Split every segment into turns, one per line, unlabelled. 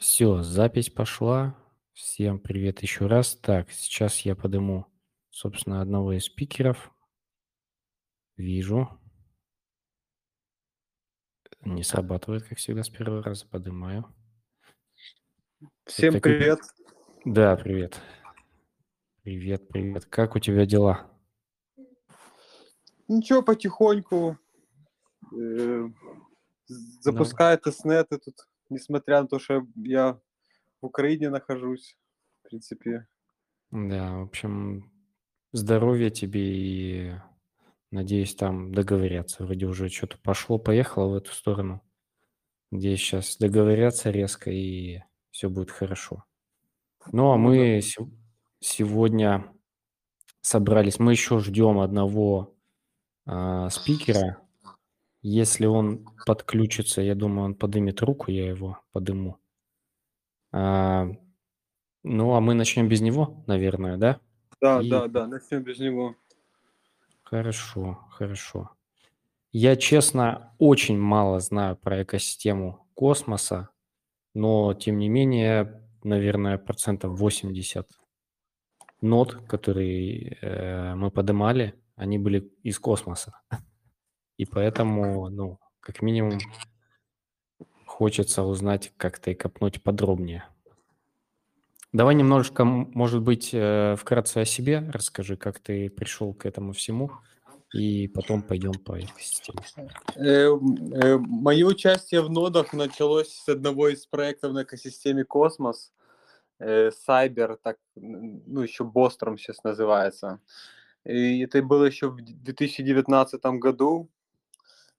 Все, запись пошла. Всем привет еще раз. Так, сейчас я подниму, собственно, одного из спикеров. Вижу. Не срабатывает, как всегда, с первого раза. Поднимаю.
Всем
такой-
привет.
Да, привет. Привет, привет. Как у тебя дела?
Ничего, потихоньку. э, запускаю тестнеты тут, несмотря на то, что я в Украине нахожусь, в принципе.
Да, в общем, здоровья тебе и надеюсь, там договорятся. Вроде уже что-то пошло-поехало в эту сторону. Надеюсь, сейчас договорятся резко и все будет хорошо. Ну, а
Ну
мы се- сегодня собрались. Мы еще ждем одного а, спикера. Если он подключится, я думаю, он подымет руку, я его подыму. А, ну, а мы начнем без него, наверное, да?
Да,
И-
да, да, начнем без него.
Хорошо, хорошо. Я, честно, очень мало знаю про экосистему космоса, но, тем не менее, наверное, процентов 80 нот, которые э, мы поднимали, они были из космоса. И поэтому, ну, как минимум, хочется узнать как-то и копнуть подробнее. Давай немножечко, м, может быть, э, вкратце о себе расскажи, как ты пришел к этому всему, и потом пойдем по экосистеме.
Э, м, э, Мое участие в нодах началось с одного из проектов на экосистеме Космос. Э, Cyber, так, ну, еще Бостром сейчас называется. И это было еще в 2019 году.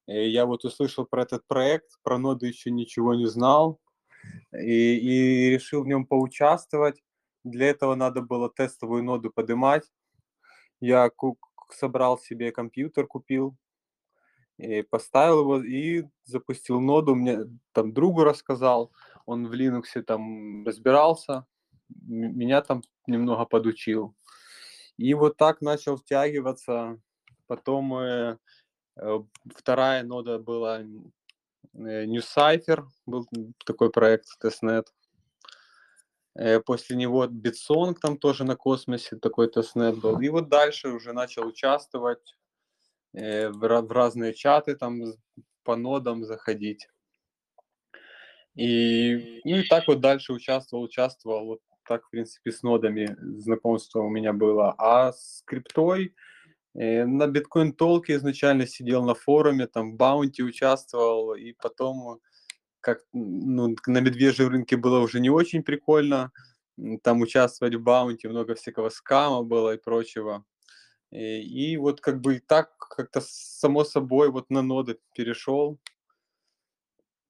И я вот услышал про этот проект, про ноды еще ничего не знал. И, и решил в нем поучаствовать. Для этого надо было тестовую ноду поднимать. Я собрал себе компьютер, купил, и поставил его и запустил ноду. Мне там другу рассказал, он в Linux там разбирался, меня там немного подучил. И вот так начал втягиваться. Потом э, э, вторая нода была э, NuCypher, был такой проект testnet. Э, После него Bitsong там тоже на космосе такой testnet был. И вот дальше уже начал участвовать э, в, ра- в разные чаты там по нодам заходить. И, ну и так вот дальше участвовал, участвовал. Вот так, в принципе, с нодами знакомство у меня было. А с криптой э, на биткоин толке изначально сидел на форуме, там в баунти участвовал, и потом как ну, на медвежьем рынке было уже не очень прикольно. Там участвовать в баунти, много всякого скама было и прочего. И, и вот как бы так как-то само собой вот на ноды перешел.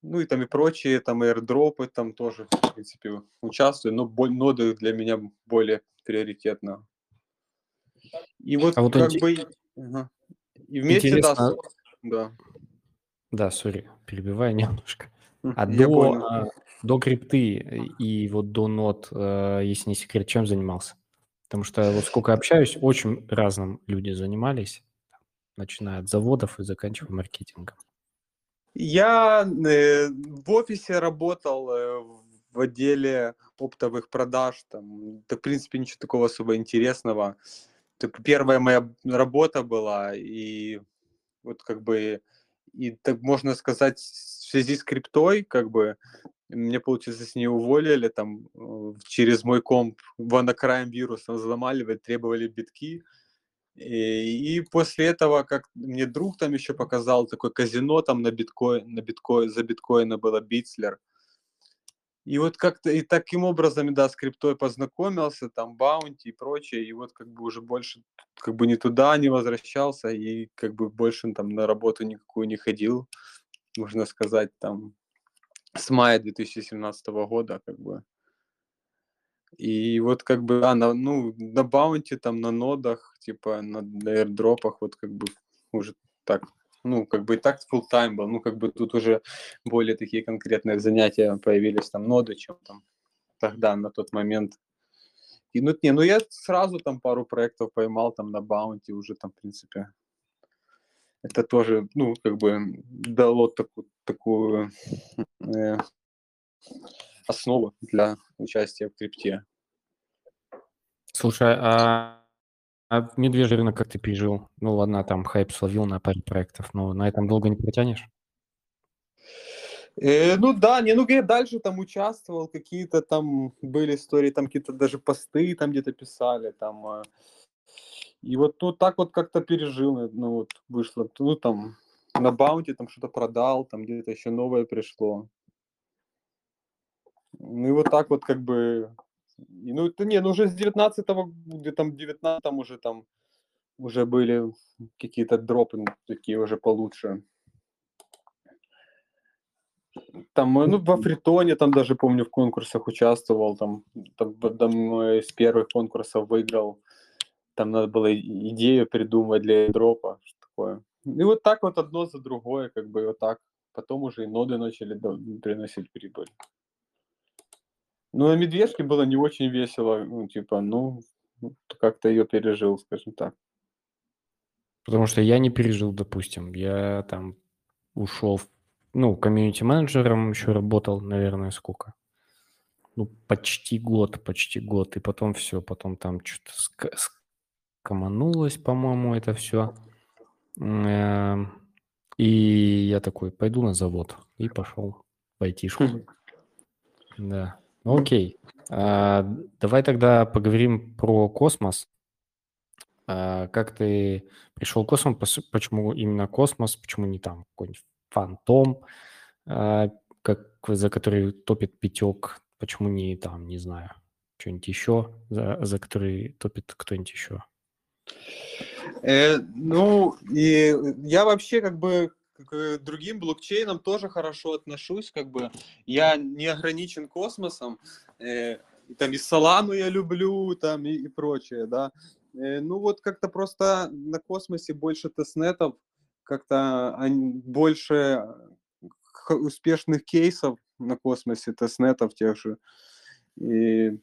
Ну и там и прочие, там и airdropы там тоже, в принципе, участвую, но ноды для меня более приоритетно. И вот
А вот
как
инте-
бы... ага. И вместе, да,
Интересно.
с- да.
Да, сори, перебиваю немножко. А
Я
до,
понял.
а, до крипты и вот до нот, э, если не секрет, чем занимался? Потому что вот сколько общаюсь, очень разным люди занимались, начиная от заводов и заканчивая маркетингом.
Я э, в офисе работал э, в отделе оптовых продаж. Там, да, в принципе, ничего такого особо интересного. Так первая моя работа была, и вот как бы, и так можно сказать, в связи с криптой, как бы, мне, получается, с ней уволили, там, э, через мой комп ванокраем вирусом взломали, требовали битки. И, и после этого, как мне друг там еще показал, такое казино там на биткоин, на биткоин, за биткоина было Битслер. И вот как-то и таким образом, да, с криптой познакомился, там баунти и прочее, и вот как бы уже больше как бы ни туда не возвращался, и как бы больше там на работу никакую не ходил, можно сказать, там с мая 2017 года, как бы. И вот как бы, а, на, ну, на баунти, там, на нодах, типа, на, на airdропах, вот как бы уже так, ну, как бы и так full time был, ну, как бы тут уже более такие конкретные занятия появились, там, ноды, чем там тогда, на тот момент. И, ну, не, ну, я сразу там пару проектов поймал там на баунти уже там, в принципе, это тоже, ну, как бы дало такую, такую э, основа для участия в крипте.
Слушай, а, а медвежий рынок как ты пережил? Ну ладно, там хайп словил на паре проектов, но на этом долго не протянешь?
Э, ну да, не, ну я дальше там участвовал, какие-то там были истории, там какие-то даже посты там где-то писали, там. Э, и вот ну так вот как-то пережил, э, ну вот вышло, ну там на баунти там что-то продал, там где-то еще новое пришло. Ну и вот так вот как бы, и, ну это не, ну уже с 19-го, где там 19 там уже там, уже были какие-то дропы такие уже получше. Там, ну, во Фритоне, там даже, помню, в конкурсах участвовал, там, там, там из первых конкурсов выиграл. Там надо было идею придумать для дропа, что такое. И вот так вот одно за другое, как бы вот так. Потом уже и ноды начали приносить прибыль. Ну, на медвежке было не очень весело, ну, типа, ну, как-то ее пережил, скажем так.
Потому что я не пережил, допустим. Я там ушел в ну, комьюнити-менеджером еще работал, наверное, сколько? Ну, почти год, почти год. И потом все, потом там что-то ск- скоманулось, по-моему, это все. Эм, и я такой, пойду на завод. И пошел в айтишку. Да. Ну, окей. А, давай тогда поговорим про космос. А, как ты пришел в космос? Почему именно космос? Почему не там какой-нибудь Фантом, а, как, за который топит Пятек, почему не там, не знаю, что-нибудь еще, за, за который топит кто-нибудь еще?
Э, ну, и я вообще как бы к другим блокчейнам тоже хорошо отношусь, как бы я не ограничен космосом, э, там и Солану я люблю, там и, и прочее, да. Э, ну вот как-то просто на космосе больше тестнетов, как-то больше успешных кейсов на космосе, testnet ов тех же. И,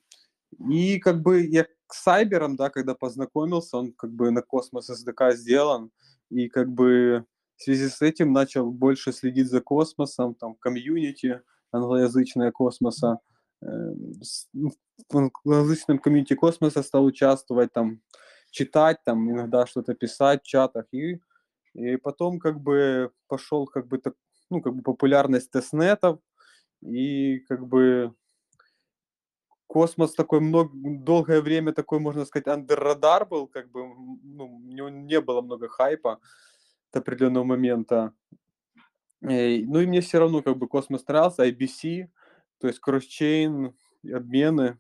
и как бы я с Cyber ом, да, когда познакомился, он как бы на Cosmos SDK сделан, и как бы в связи с этим начал больше следить за космосом, там, комьюнити англоязычное космоса, э, ну, в англоязычном комьюнити космоса стал участвовать, там, читать, там, иногда что-то писать в чатах, и и потом как бы пошел как бы так, ну, как бы популярность тестнетов, и как бы космос такой много, долгое время такой, можно сказать, андеррадар был, как бы, ну, не, не было много хайпа до определенного момента. Ну и мне все равно как бы космос нравился, IBC, то есть кросчейн, обмены,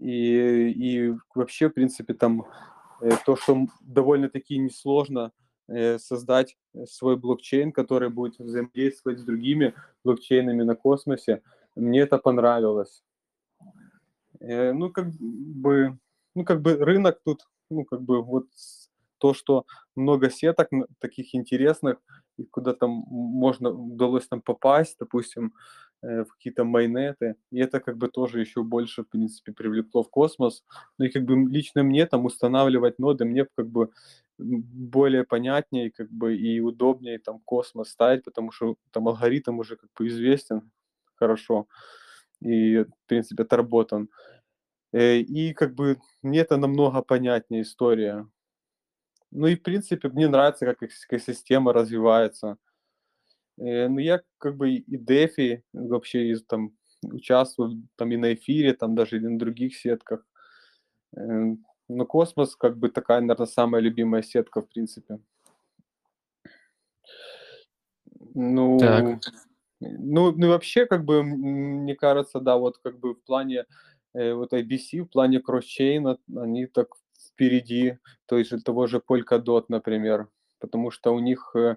и, и вообще, в принципе, там э, то, что довольно-таки несложно Э, создать свой блокчейн, который будет взаимодействовать с другими блокчейнами на космосе. Мне это понравилось. Э, ну, как бы, ну, как бы рынок тут, ну, как бы вот то, что много сеток таких интересных, и куда там можно, удалось там попасть, допустим, Э, в какие-то майнеты. И это как бы тоже еще больше, в принципе, привлекло в космос. Ну и как бы лично мне там устанавливать ноды, мне как бы более понятнее как бы и удобнее там космос ставить, потому что там алгоритм уже как бы известен хорошо и, в принципе, отработан. Э, и как бы мне это намного понятнее история. Ну и, в принципе, мне нравится, как экосистема развивается. Э, ну, я как бы и DeFi вообще из, там участвую там и на эфире, там даже и на других сетках. Э, но космос как бы такая, наверное, самая любимая сетка, в принципе. Ну, так. ну, ну вообще, как бы, мне кажется, да, вот как бы в плане э, вот IBC, в плане кросчейна, они так впереди, то есть того же Polkadot, например, потому что у них э,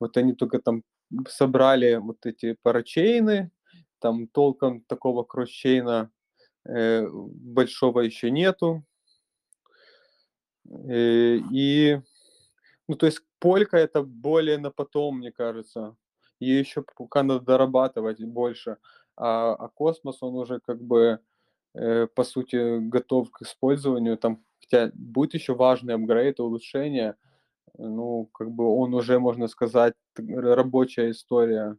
вот они только там собрали вот эти парачейны, там толком такого кросчейна э, большого еще нету. Э, и, ну, то есть полька это более на потом, мне кажется. И еще пока надо дорабатывать больше. А, а космос, он уже как бы, э, по сути, готов к использованию. Там, хотя будет еще важный апгрейд, улучшение, ну, как бы он уже, можно сказать, рабочая история.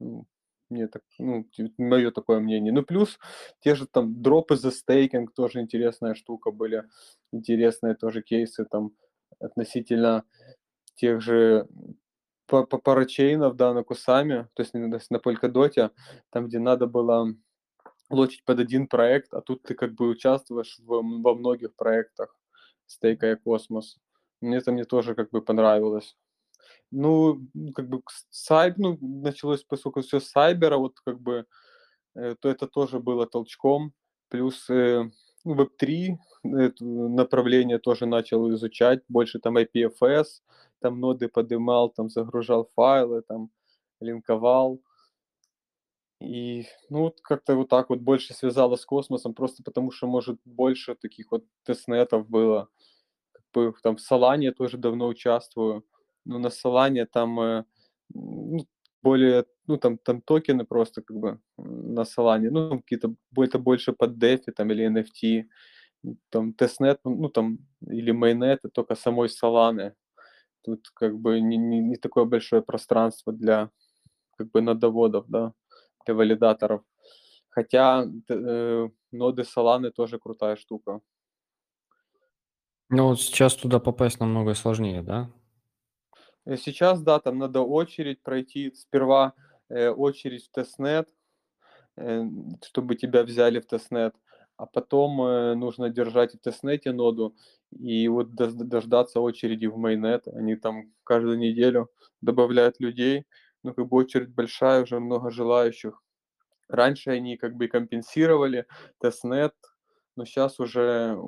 Ну, Мне так, ну, мое такое мнение. Ну, плюс те же там дропы за стейкинг тоже интересная штука были. Интересные тоже кейсы там относительно тех же парачейнов, да, на Кусами, то есть на, на Polkadot, там, где надо было лочить под один проект, а тут ты как бы участвуешь в, во многих проектах, стейкая космос. Мне это мне тоже как бы понравилось. Ну, как бы сайб, ну, началось, поскольку все с сайбера, вот как бы, э, то это тоже было толчком. Плюс э, Web3 направление тоже начал изучать, больше там IPFS, там ноды поднимал, там загружал файлы, там линковал. И, ну, вот как-то вот так вот больше связало с космосом, просто потому что, может, больше таких вот тестнетов было. Как бы там в Солане тоже давно участвую. Но на Солане там э, ну, более, ну, там, там токены просто как бы на Солане, ну, какие-то, это больше под DeFi там или NFT, там testnet, ну, там, или mainnet, только самой Соланы. Тут как бы не, не, не такое большое пространство для как бы нодоводов, да, валидаторов. Хотя э, ноды Solana тоже крутая штука.
Ну, вот сейчас туда попасть намного сложнее, да?
Э, сейчас, да, там надо очередь пройти. Сперва э, очередь в testnet, э, чтобы тебя взяли в testnet а потом э, нужно держать в testnet е ноду и вот дождаться очереди в mainnet. Они там каждую неделю добавляют людей, ну как бы очередь большая, уже много желающих. Раньше они как бы компенсировали тестнет, но сейчас уже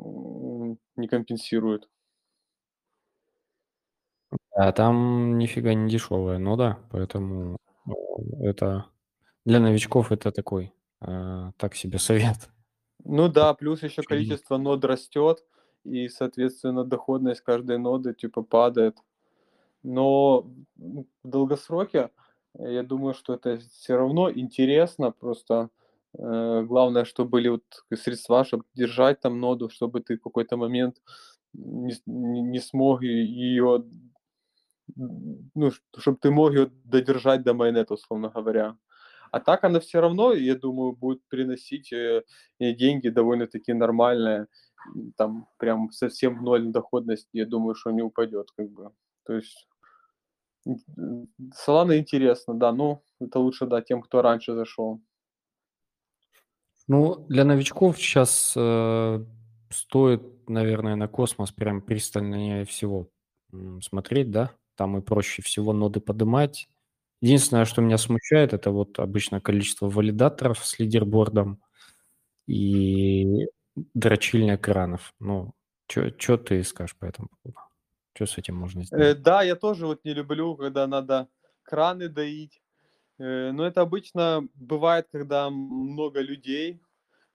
не компенсируют.
А там нифига не дешевая нода, поэтому э, это для новичков это такой, э, так себе совет.
Ну да, плюс еще количество нод растет, и, соответственно, доходность каждой ноды типа падает. Но в долгосроке я думаю, что это все равно интересно, просто э, главное, чтобы были вот средства, чтобы держать там ноду, чтобы ты в какой-то момент не, не, не смог ее, ну, чтобы ты мог ее додержать до майонета, условно говоря. А так она все равно, я думаю, будет приносить э, деньги довольно-таки нормальные. Там прям совсем в ноль доходность, я думаю, что не упадет. Как бы. То есть Солана интересно, да, ну это лучше, да, тем, кто раньше зашел.
Ну, для новичков сейчас э, стоит, наверное, на космос прям пристальнее всего смотреть, да? Там и проще всего ноды поднимать, Единственное, что меня смущает, это вот обычно количество валидаторов с лидербордом и дрочильня экранов. Ну, что ты скажешь по этому поводу? Что с этим можно сделать?
Э, да, я тоже вот не люблю, когда надо краны доить. Э, но это обычно бывает, когда много людей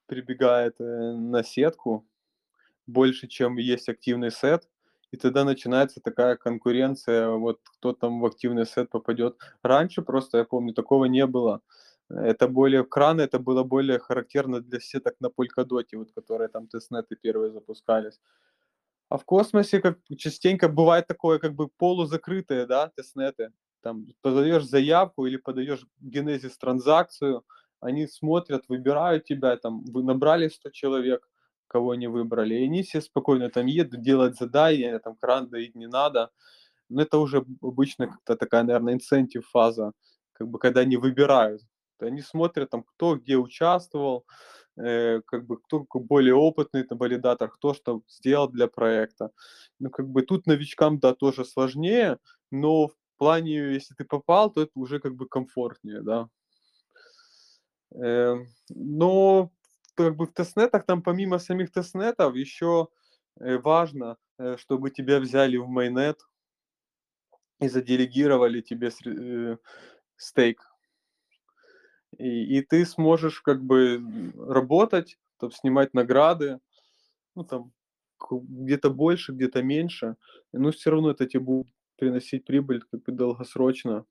прибегает э, на сетку, больше, чем есть активный сет и тогда начинается такая конкуренция, вот кто там в активный сет попадет. Раньше просто, я помню, такого не было. Это более, краны это было более характерно для сеток на Polkadot, вот, которые там тестнеты первые запускались. А в космосе как частенько бывает такое как бы полузакрытые, да, тестнеты. Там подаешь заявку или подаешь генезис транзакцию, они смотрят, выбирают тебя, там, вы набрали 100 человек, кого не выбрали. И они все спокойно там едут, делать задания, там кран доить не надо. Но это уже обычно как-то такая, наверное, инцентив фаза, как бы когда они выбирают. Они смотрят там, кто где участвовал, э, как бы кто более опытный там, валидатор, кто что сделал для проекта. Ну, как бы тут новичкам, да, тоже сложнее, но в плане, если ты попал, то это уже как бы комфортнее, да. Э, но как бы в тестнетах там помимо самих тестнетов еще э, важно, э, чтобы тебя взяли в майнет и заделегировали тебе э, стейк. И, и ты сможешь как бы работать, там, снимать награды, ну там где-то больше, где-то меньше, но все равно это тебе будет приносить прибыль как бы долгосрочно.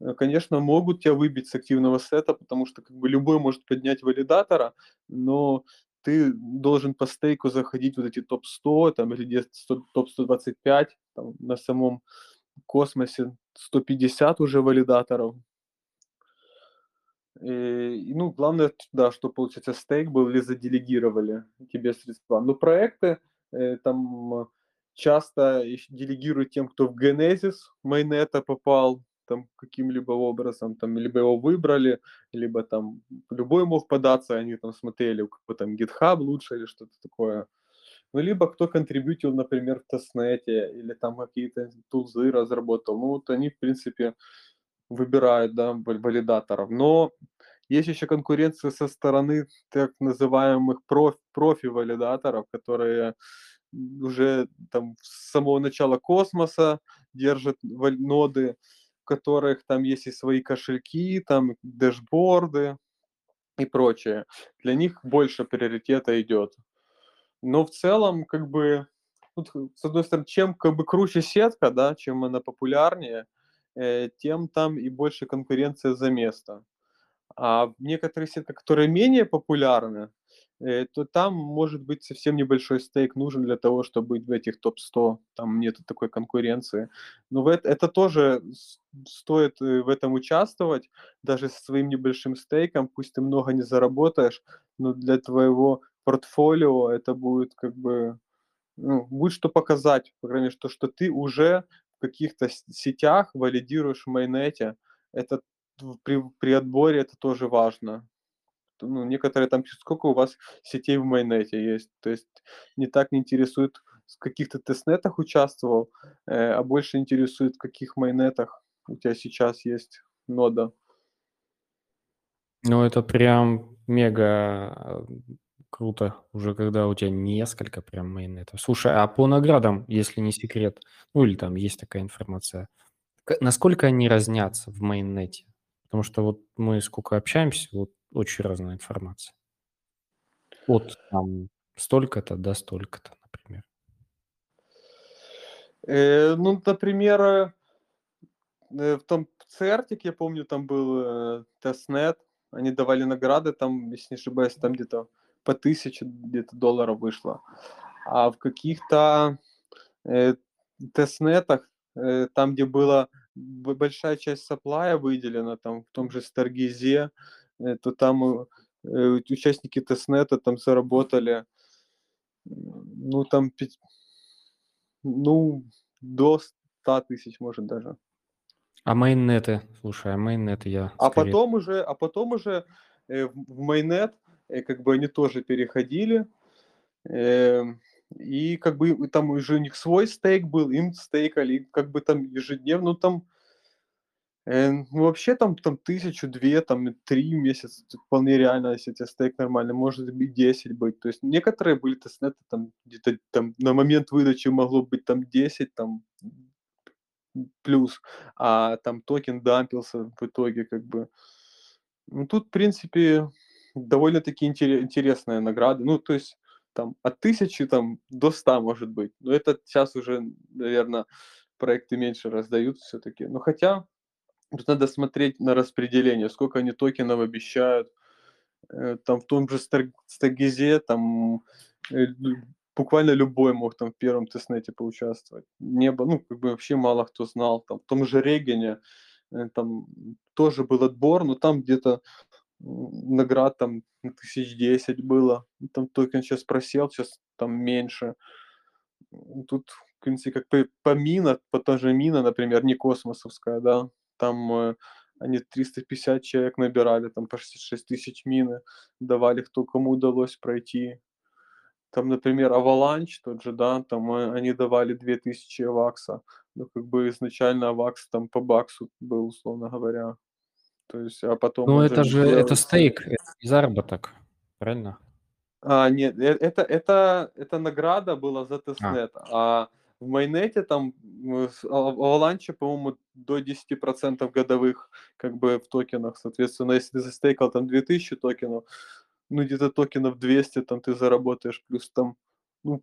Э, конечно, могут тебя выбить с активного сета, потому что как бы любой может поднять валидатора, но ты должен по стейку заходить вот эти топ-100 там, или где топ-125, там, на самом космосе 150 уже валидаторов. Э, и, ну, главное, да, что, получается, стейк был или заделегировали тебе средства. Но проекты э, там часто делегируют тем, кто в генезис майнета попал, там каким-либо образом, там, либо его выбрали, либо там любой мог податься, они там смотрели, у кого там GitHub лучше или что-то такое. Ну, либо кто контрибьютил, например, в тестнете, или там какие-то тулзы разработал. Ну, вот они, в принципе, выбирают, да, валидаторов. Но есть еще конкуренция со стороны так называемых проф, профи-валидаторов, которые уже там с самого начала космоса держат ноды, в которых там есть и свои кошельки, там дэшборды и прочее. Для них больше приоритета идет. Но в целом, как бы, тут, с одной стороны, чем как бы круче сетка, да, чем она популярнее, тем там и больше конкуренция за место. А в некоторых сетках, которые менее популярны, э, то там может быть совсем небольшой стейк нужен для того, чтобы быть в этих топ-100. Там нет такой конкуренции. Но это, тоже стоит э, в этом участвовать, даже со своим небольшим стейком. Пусть ты много не заработаешь, но для твоего портфолио это будет как бы ну, будет что показать, по крайней мере, что, что ты уже каких-то сетях валидируешь в майонете. Это при, при отборе это тоже важно. Ну, некоторые там пишут, сколько у вас сетей в майонете есть. То есть не так не интересует, в каких-то тестнетах участвовал, э, а больше интересует, в каких майонетах у тебя сейчас есть нода.
Ну, это прям мега круто, уже когда у тебя несколько прям майонетов. Слушай, а по наградам, если не секрет, ну или там есть такая информация, насколько они разнятся в майонете? Потому что вот мы сколько общаемся, вот очень разная информация. От там столько-то до столько-то, например.
Э, ну, например, э в том цертик, я помню, там был э, тестнет, они давали награды, там, если не ошибаюсь, там где-то по тысяче где-то долларов вышло. А в каких-то э, тестнетах, э, там, где была большая часть саплая выделена, там, в том же Старгизе, э, то там э, участники тестнета там заработали, ну, там, ну, до 100 тысяч, может, даже.
А майнеты, слушай, а майнеты я
А скорее... потом уже, а потом уже э, в майнет как бы они тоже переходили, э, и как бы там уже у них свой стейк был, им стейкали, как бы там ежедневно, ну там э, ну, вообще там, там тысячу, две, там три месяца, вполне реально, если тебе стейк нормальный, может быть 10 быть. То есть некоторые были тестнеты там где-то там на момент выдачи могло быть там 10, там плюс, а там токен дампился в итоге как бы. Ну тут, в принципе, довольно-таки интересная награда. Ну, то есть там от тысячи там до ста может быть. Но это сейчас уже, наверное, проекты меньше раздают все-таки. Но хотя тут надо смотреть на распределение, сколько они токенов обещают. Э, там в том же Стагизе там э, буквально любой мог там в первом тестнете поучаствовать. Не было, ну, как бы вообще мало кто знал. Там в том же Регене э, там тоже был отбор, но там где-то наград там тысяч десять было. Там токен сейчас просел, сейчас там меньше. Тут, в принципе, как по, по мина, по та же мина, например, не космосовская, да, там э, они 350 человек набирали, там по 66 тысяч мины давали, кто кому удалось пройти. Там, например, Avalanche тот же, да, там э, они давали 2000 авакса. Ну, как бы изначально авакс там по баксу был, условно говоря. То есть, а потом...
Ну, это же, это stake, это не заработок, правильно?
А, нет, э, это, это, это награда была за testnet, а, а в mainnet е там в Avalanche, по-моему, до 10% годовых как бы в токенах, соответственно, если ты застейкал там 2000 токенов, ну где-то токенов 200 там ты заработаешь, плюс там, ну,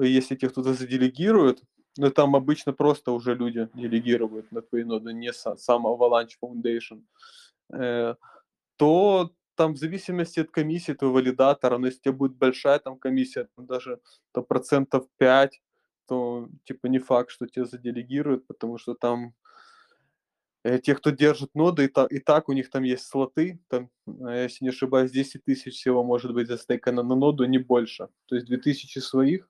если тебе кто-то заделегирует, ну там обычно просто уже люди делегируют на твои ноды, не сам Avalanche Foundation, э, то там в зависимости от комиссии твоего валидатора, но если у тебя будет большая там комиссия, там даже то процентов 5, то типа не факт, что тебя заделегируют, потому что там э, те, кто держит ноды, и, та, и так у них там есть слоты, там, э, если не ошибаюсь, 10 тысяч всего может быть застейкано на ноду, не больше. То есть 2000 своих,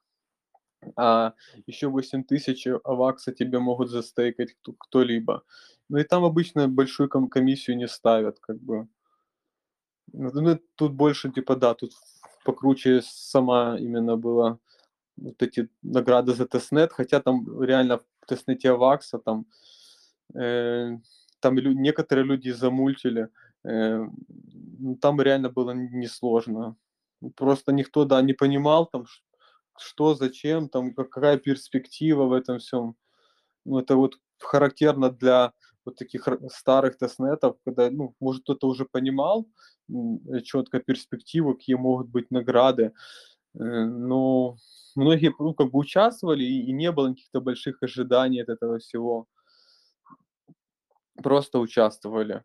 а еще 8 тысяч авакса тебе могут застейкать кто- кто-либо. Ну и там обычно большую ком- комиссию не ставят, как бы. Ну, ну, тут больше, типа, да, тут покруче сама именно была вот эти награды за testnet, хотя там реально в testnet е Авакса там, э, там лю- некоторые люди замультили, э, ну, там реально было несложно. Просто никто, да, не понимал там, что, зачем, там, как- какая перспектива в этом всем. Ну, это вот характерно для вот таких старых тестнетов, когда, ну, может, кто-то уже понимал четко перспективу, какие могут быть награды, э, но многие, ну, как бы участвовали, и не было каких-то больших ожиданий от этого всего. Просто участвовали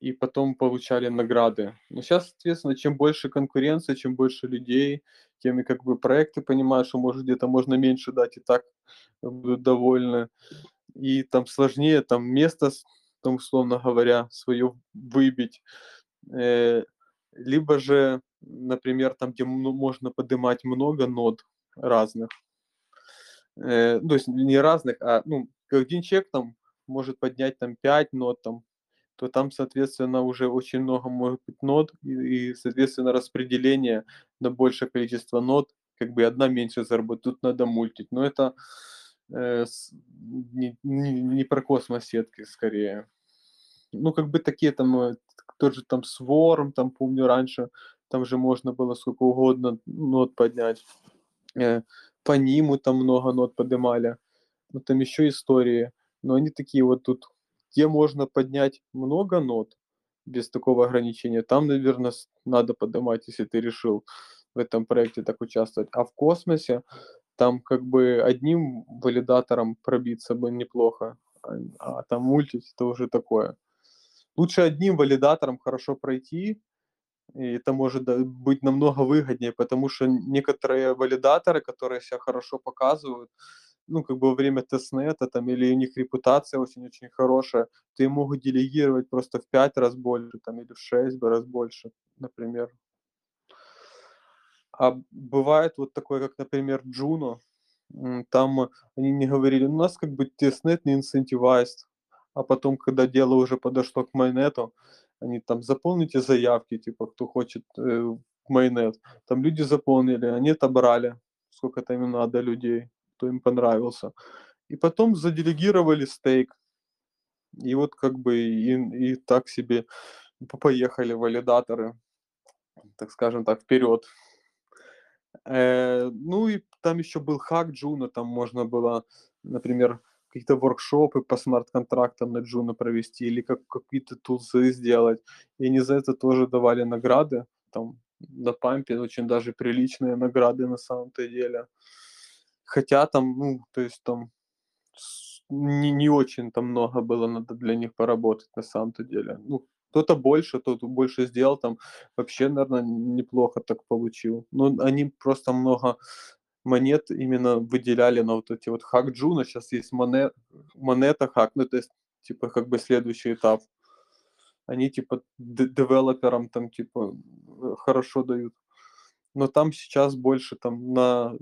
и потом получали награды. Но сейчас, соответственно, чем больше конкуренция, чем больше людей, тем и как бы проекты понимают, что может где-то можно меньше дать, и так будут довольны. И там сложнее там место, там, условно говоря, свое выбить. Э, либо же, например, там, где ну, можно поднимать много нод разных, э, то есть не разных, а ну, один человек там может поднять там 5 нод, там, то там, соответственно, уже очень много может быть нод, и, и, соответственно, распределение на большее количество нод, как бы одна меньше заработать, тут надо мультить. Но это э, с- не, не, не про космос сетки скорее. Ну, как бы такие там, э, тот же там Swarm, там помню раньше, там же можно было сколько угодно нот поднять. Э, по ниму там много нот поднимали. Ну, там еще истории. Но они такие вот тут, где можно поднять много нот без такого ограничения, там, наверное, надо поднимать, если ты решил в этом проекте так участвовать. А в космосе там как бы одним валидатором пробиться бы неплохо, а, а там мультить это уже такое. Лучше одним валидатором хорошо пройти, и это может быть намного выгоднее, потому что некоторые валидаторы, которые себя хорошо показывают, ну, как бы во время тестнета, там, или у них репутация очень-очень хорошая, то им могут делегировать просто в 5 раз больше, там, или в 6 раз больше, например. А бывает вот такое, как, например, м, там они мне говорили, у нас как бы тестнет не incentivized, а потом, когда дело уже подошло к майнету, они там заполните заявки, типа, кто хочет э, в майнет. Там люди заполнили, они отобрали, сколько там им надо людей, кто им понравился. И потом заделегировали стейк. И вот как бы и, и так себе по- поехали валидаторы, так скажем так, вперед. Э, ну и там еще был Hack Juno, там можно было, например, какие-то воркшопы по смарт-контрактам на Juno провести или как, какие-то тулзы сделать. И они за это тоже давали награды. Там на пампе очень даже приличные награды на самом-то деле. Хотя там, ну, то есть там не, не очень там много было, надо для них поработать на самом-то деле. Ну, кто-то больше, тот больше сделал, там вообще, наверное, неплохо так получил. Но они просто много монет именно выделяли на вот эти вот Hack Juno. Сейчас есть монет, монета Hack, ну, то есть, типа, как бы следующий этап. Они, типа, девелоперам там, типа, э, хорошо дают. Но там сейчас больше там на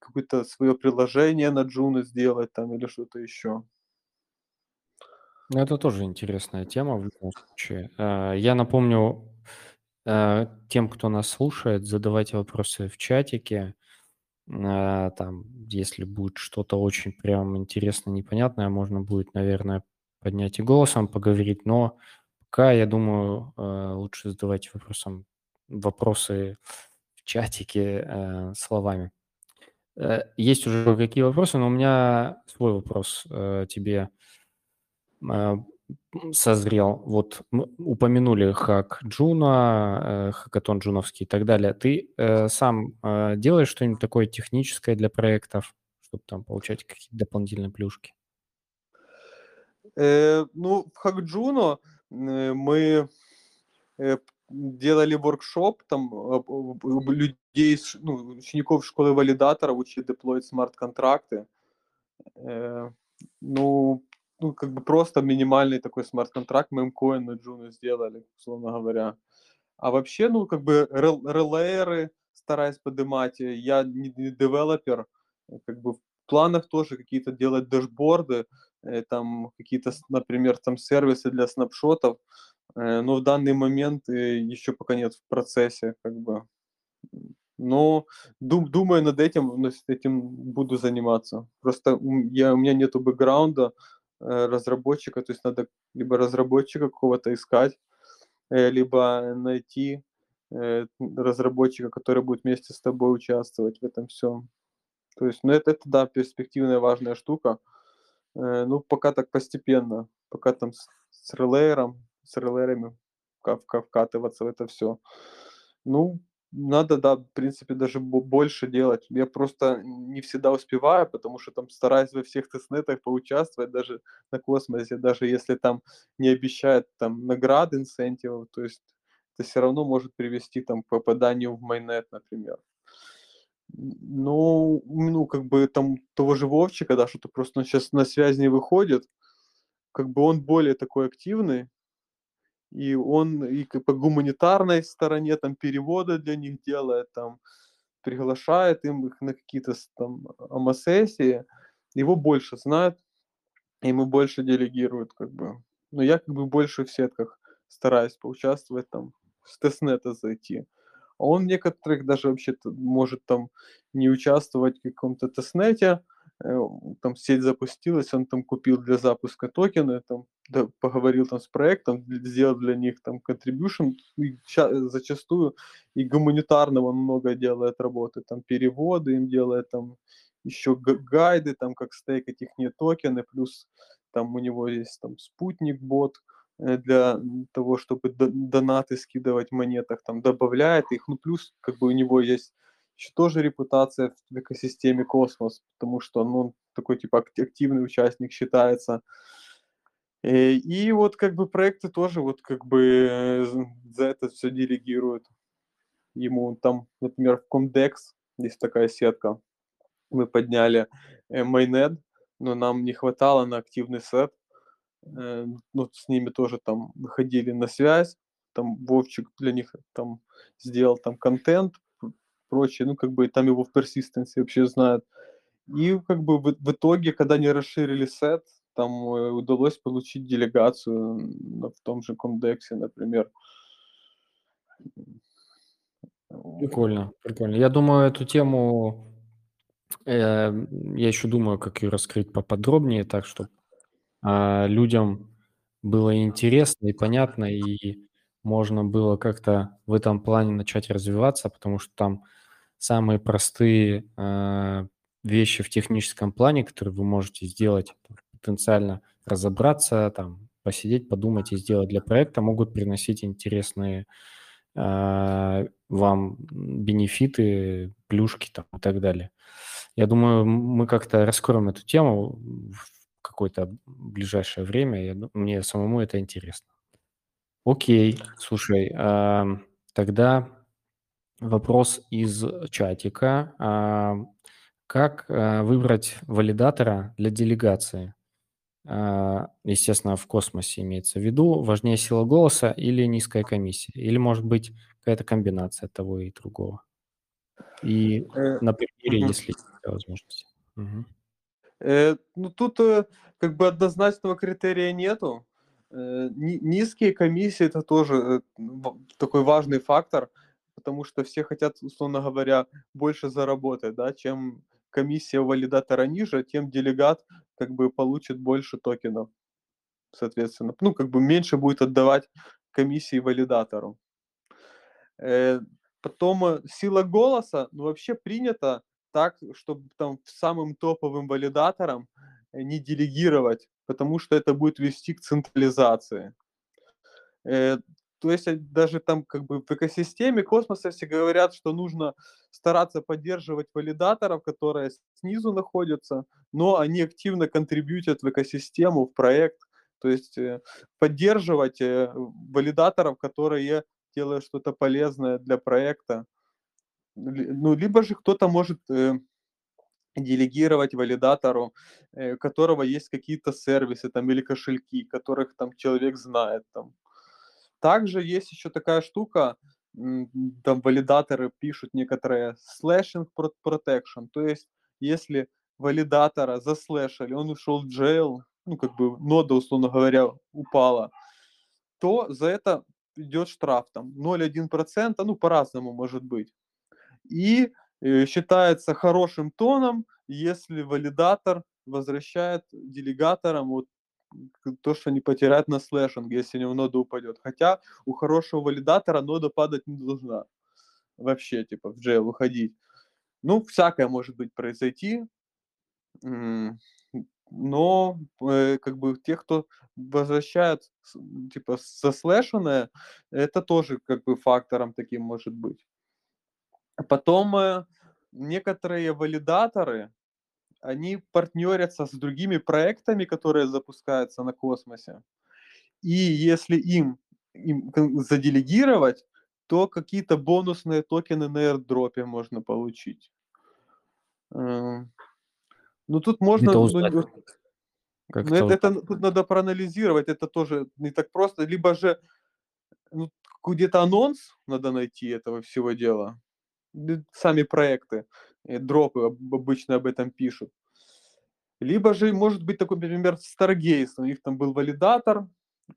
какое-то свое приложение на Джуна сделать там или что-то еще.
Ну, это тоже интересная тема в любом случае. Э, Я напомню э, тем, кто нас слушает, задавайте вопросы в чатике. Э, Там, если будет что-то очень прям интересное, непонятное, можно будет, наверное, поднять и голосом поговорить. Но пока, я думаю, лучше задавайте вопросом, вопросы в чатике э, словами. Э, Есть уже какие вопросы, но у меня свой вопрос э, тебе э, созрел. Вот упомянули Hack Juno, э, хакатон джуновский и так далее. Ты э, сам э, делаешь что-нибудь такое техническое для проектов, чтобы там получать какие-то дополнительные плюшки?
Э, ну, в Hack Juno э, мы э, делали воркшоп, там э, людей, ну, учеников школы валидаторов учили деплоить смарт-контракты. Э, ну, ну, как бы просто минимальный такой смарт-контракт мемкоин на Juno сделали, условно говоря. А вообще, ну, как бы релейеры стараюсь поднимать. Я не, не девелопер, как бы в планах тоже какие-то делать дашборды, э, там какие-то, например, там сервисы для снапшотов, э, но в данный момент э, еще пока нет в процессе, как бы. Но дум, думаю над этим, с этим буду заниматься. Просто я, у меня нету бэкграунда разработчика, то есть надо либо разработчика какого-то искать, либо найти разработчика, который будет вместе с тобой участвовать в этом всем. То есть, ну это, это да, перспективная важная штука. Э, ну, пока так постепенно, пока там с, с релейером, с релейерами вкатываться в это все. Ну, надо, да, в принципе, даже больше делать. Я просто не всегда успеваю, потому что там стараюсь во всех тестнетах поучаствовать, даже на космосе, даже если там не обещают там награды, инсентивов, то есть это все равно может привести там к попаданию в майнет, например. Ну, ну, как бы там того же Вовчика, да, что-то просто он сейчас на связь не выходит, как бы он более такой активный, и он и по гуманитарной стороне там переводы для них делает, там приглашает им их на какие-то там АМА-сессии, его больше знают, ему больше делегируют, как бы. Но я как бы больше в сетках стараюсь поучаствовать там, с тестнета зайти. А он некоторых даже вообще может там не участвовать в каком-то тестнете, э, там сеть запустилась, он там купил для запуска токены, там да, поговорил там с проектом, сделал для них там contribution, и зачастую и гуманитарного много делает работы, там переводы им делает, там еще гайды, там как стейкать их не токены, плюс там у него есть там спутник бот, Э, для того, чтобы донаты скидывать в монетах, там добавляет их, ну плюс как бы у него есть еще тоже репутация в экосистеме Космос, потому что ну, он такой типа активный участник считается. Э, и вот как бы проекты тоже вот как бы э, за это все делегируют ему. Там, например, в Comdex есть такая сетка, мы подняли майнет, но нам не хватало на активный сет, Э, ну, с ними тоже там выходили на связь, там Вовчик для них там сделал там контент, прочее, ну, как бы там его в персистенции вообще знают. И как бы в, в итоге, когда они расширили сет, там э, удалось получить делегацию в том же Комдексе, например.
Прикольно, прикольно. Я думаю, эту тему, э, я еще думаю, как ее раскрыть поподробнее, так, чтобы а, людям было интересно и понятно, и можно было как-то в этом плане начать развиваться, потому что там самые простые э, вещи в техническом плане, которые вы можете сделать, потенциально разобраться, там, посидеть, подумать и сделать для проекта, могут приносить интересные э, вам бенефиты, плюшки там, и так далее. Я думаю, мы как-то раскроем эту тему в какое-то ближайшее время. Я, мне самому это интересно. Окей, слушай, э, тогда вопрос из чатика. Э, как э, выбрать валидатора для делегации? Э, естественно, в космосе имеется в виду. Важнее сила голоса или низкая комиссия? Или, может быть, какая-то комбинация того и другого? И э, на примере, если есть возможность. Угу.
Э, ну, тут э, как бы однозначного критерия нету. Э, низкие комиссии это тоже такой важный фактор, потому что все хотят, условно говоря, больше заработать, да, чем комиссия валидатора ниже, тем делегат как бы получит больше токенов, соответственно. Ну, как бы меньше будет отдавать комиссии валидатору. Потом сила голоса, ну, вообще принято так, чтобы там самым топовым валидаторам э, не делегировать, потому что это будет вести к централизации. Э, то есть э, даже там как бы в экосистеме космоса все говорят, что нужно стараться поддерживать валидаторов, которые снизу находятся, но они активно контрибьютят в экосистему, в проект. То есть поддерживать валидаторов, которые делают что-то полезное для проекта ну, либо же кто-то может э, делегировать валидатору, э, у которого есть какие-то сервисы там или кошельки, которых там человек знает там. Также есть еще такая штука, там валидаторы пишут некоторые slashing pro- protection, то есть если валидатора заслэшили, он ушел в jail, ну как бы нода, условно говоря, упала, то за это идет штраф там 0,1%, ну по-разному может быть. И э, считается хорошим тоном, если валидатор возвращает делегаторам вот то, что они потеряют на слэшинге, если у него нода упадет. Хотя у хорошего валидатора нода падать не должна. Вообще, типа, в джейл уходить. Ну, всякое может быть произойти. Но, э, как бы, те, кто возвращает, типа, заслэшенное, это тоже, как бы, фактором таким может быть. Потом э, некоторые валидаторы, они партнерятся с другими проектами, которые запускаются на космосе. И если им, им заделегировать, то какие-то бонусные токены на airdropе можно получить. Эм, Ну тут можно,
Это
ну,
узнать,
вот,
как
ну,
это
это, тут надо проанализировать, это тоже не так просто. Либо же ну, где-то анонс надо найти этого всего дела. Сами проекты, э, дропы об- обычно об этом пишут. Либо же может быть такой, например, Stargaze, у них там был валидатор,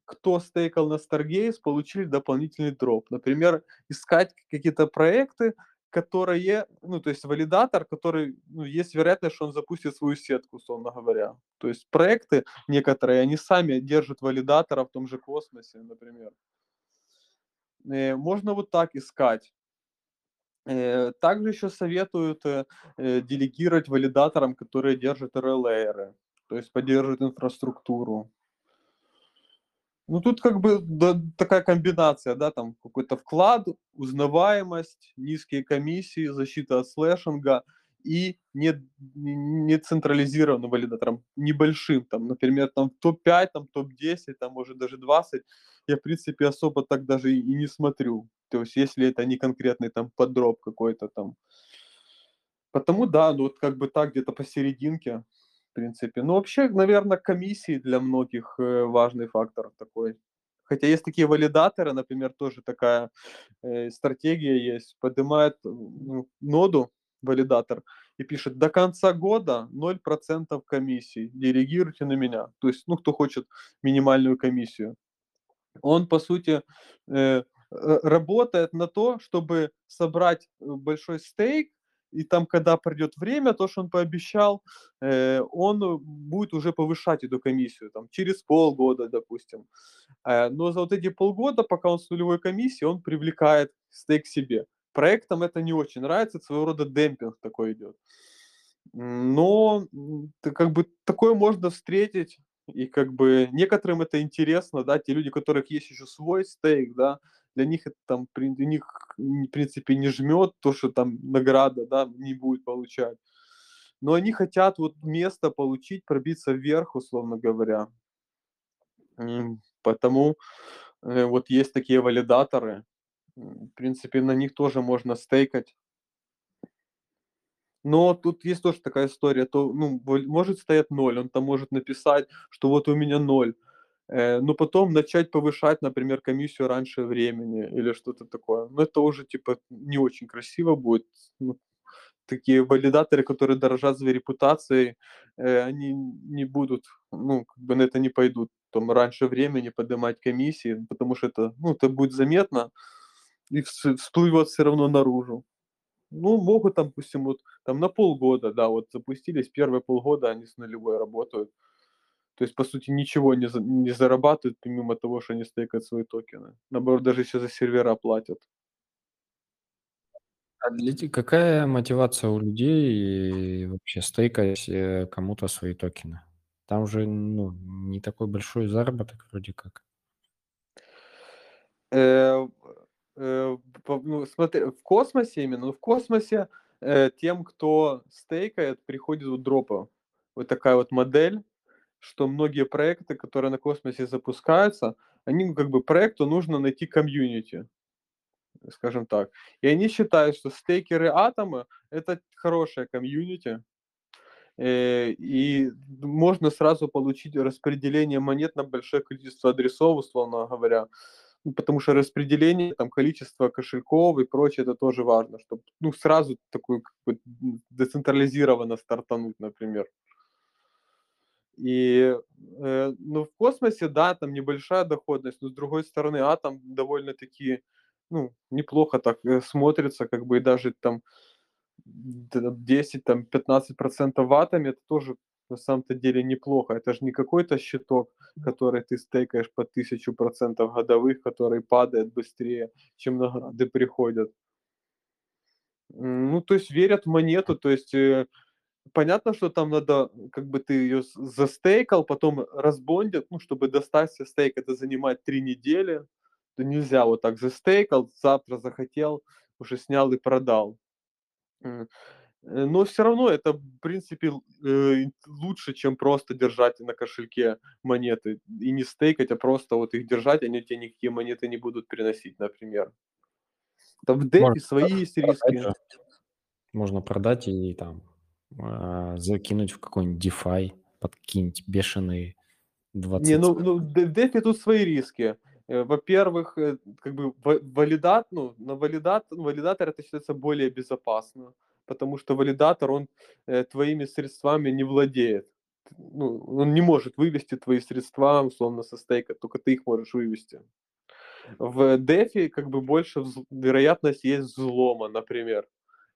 кто стейкал на Stargaze, получили дополнительный дроп. Например, искать какие-то проекты, которые, ну, то есть валидатор, который, ну, есть вероятность, что он запустит свою сетку, условно говоря. То есть проекты некоторые, они сами держат валидатора в том же космосе, например. Э, Можно вот так искать. Э, Также еще советуют э, э, делегировать валидаторам, которые держат RLR, то есть поддерживают инфраструктуру. Ну, тут как бы да, такая комбинация, да, там какой-то вклад, узнаваемость, низкие комиссии, защита от слэшинга и не, не централизированным валидатором, небольшим, там, например, там топ-5, там топ-10, там, может, даже 20, я, в принципе, особо так даже и, не смотрю. То есть, если это не конкретный там подроп какой-то там. Потому, да, ну, вот как бы так где-то посерединке, в принципе. Ну, вообще, наверное, комиссии для многих э, важный фактор такой. Хотя есть такие валидаторы, например, тоже такая э, стратегия есть, поднимает ну, ноду валидатор и пишет до конца года 0% комиссий, делегируйте на меня. То есть, ну, кто хочет минимальную комиссию. Он, по сути, э, э, работает на то, чтобы собрать э, большой стейк, и там, когда придет время, то, что он пообещал, э, он будет уже повышать эту комиссию, там, через полгода, допустим. Э, но за вот эти полгода, пока он с нулевой комиссией, он привлекает стейк себе. Проектам это не очень нравится, это своего рода демпинг такой идет. Но как бы такое можно встретить, и как бы некоторым это интересно, да, те люди, у которых есть еще свой стейк, да, для них это там, для них, в принципе, не жмет то, что там награда, да, не будет получать. Но они хотят вот место получить, пробиться вверх, условно говоря. М, Потому э, вот есть такие валидаторы. В принципе, на них тоже можно стейкать. Но тут есть тоже такая история, то, ну, может стоять ноль, он там может написать, что вот у меня ноль, э, но потом начать повышать, например, комиссию раньше времени или что-то такое. Но это уже, типа, не очень красиво будет. Ну, такие валидаторы, которые дорожат своей репутацией, э, они не будут, ну, как бы на это не пойдут, там, раньше времени поднимать комиссии, потому что это, ну, это будет заметно и вс- всплывет все равно наружу. Ну, могут там, допустим, вот там на полгода, да, вот запустились, первые полгода они с нулевой работают. То есть, по сути, ничего не, за- не зарабатывают, помимо того, что они стейкают свои токены. Наоборот, даже еще за сервера платят.
А для какая мотивация у людей вообще стейкать, э, кому-то свои токены? Там же, ну, не такой большой заработок вроде как.
Э, ну, смотри, в космосе именно, ну, в космосе э, тем, кто стейкает, приходит вот дропы. Вот такая вот модель, что многие проекты, которые на космосе запускаются, они ну, как бы проекту нужно найти комьюнити, скажем так. И они считают, что стейкеры атома это хорошая комьюнити, э, и можно сразу получить распределение монет на большое количество адресов, условно говоря. Ну, потому что распределение, там, количество кошельков и прочее, это тоже важно, чтобы, ну, сразу такую, как бы, децентрализированно стартануть, например. И, э, ну, в космосе, да, там небольшая доходность, но с другой стороны, атом довольно-таки, ну, неплохо так э, смотрится, как бы, и даже там 10, там, 15% в атоме, это тоже на самом-то деле неплохо. Это же не какой-то щиток, который ты стейкаешь по 1000% годовых, который падает быстрее, чем награды приходят. Ну, то есть верят в монету, то есть э, понятно, что там надо, как бы ты ее застейкал, потом разбондят, ну, чтобы достать себе стейк, это занимает три недели. То нельзя вот так застейкал, завтра захотел, уже снял и продал. Э, но все равно это, в принципе, э, лучше, чем просто держать на кошельке монеты и не стейкать, а просто вот их держать, они тебе никакие монеты не будут приносить, например. Там в DeFi свои есть риски.
Можно продать и там а, закинуть в какой-нибудь DeFi под какие-нибудь бешеные 20.
Не, ну, ну в DeFi тут свои риски. Э, во-первых, как бы валидат, ну, на валидат, валидатор это считается более безопасно, потому что валидатор, он э, твоими средствами не владеет. Ну, он не может вывести твои средства, условно, со стейка, только ты их можешь вывести. В DeFi как бы больше вероятность есть взлома, например.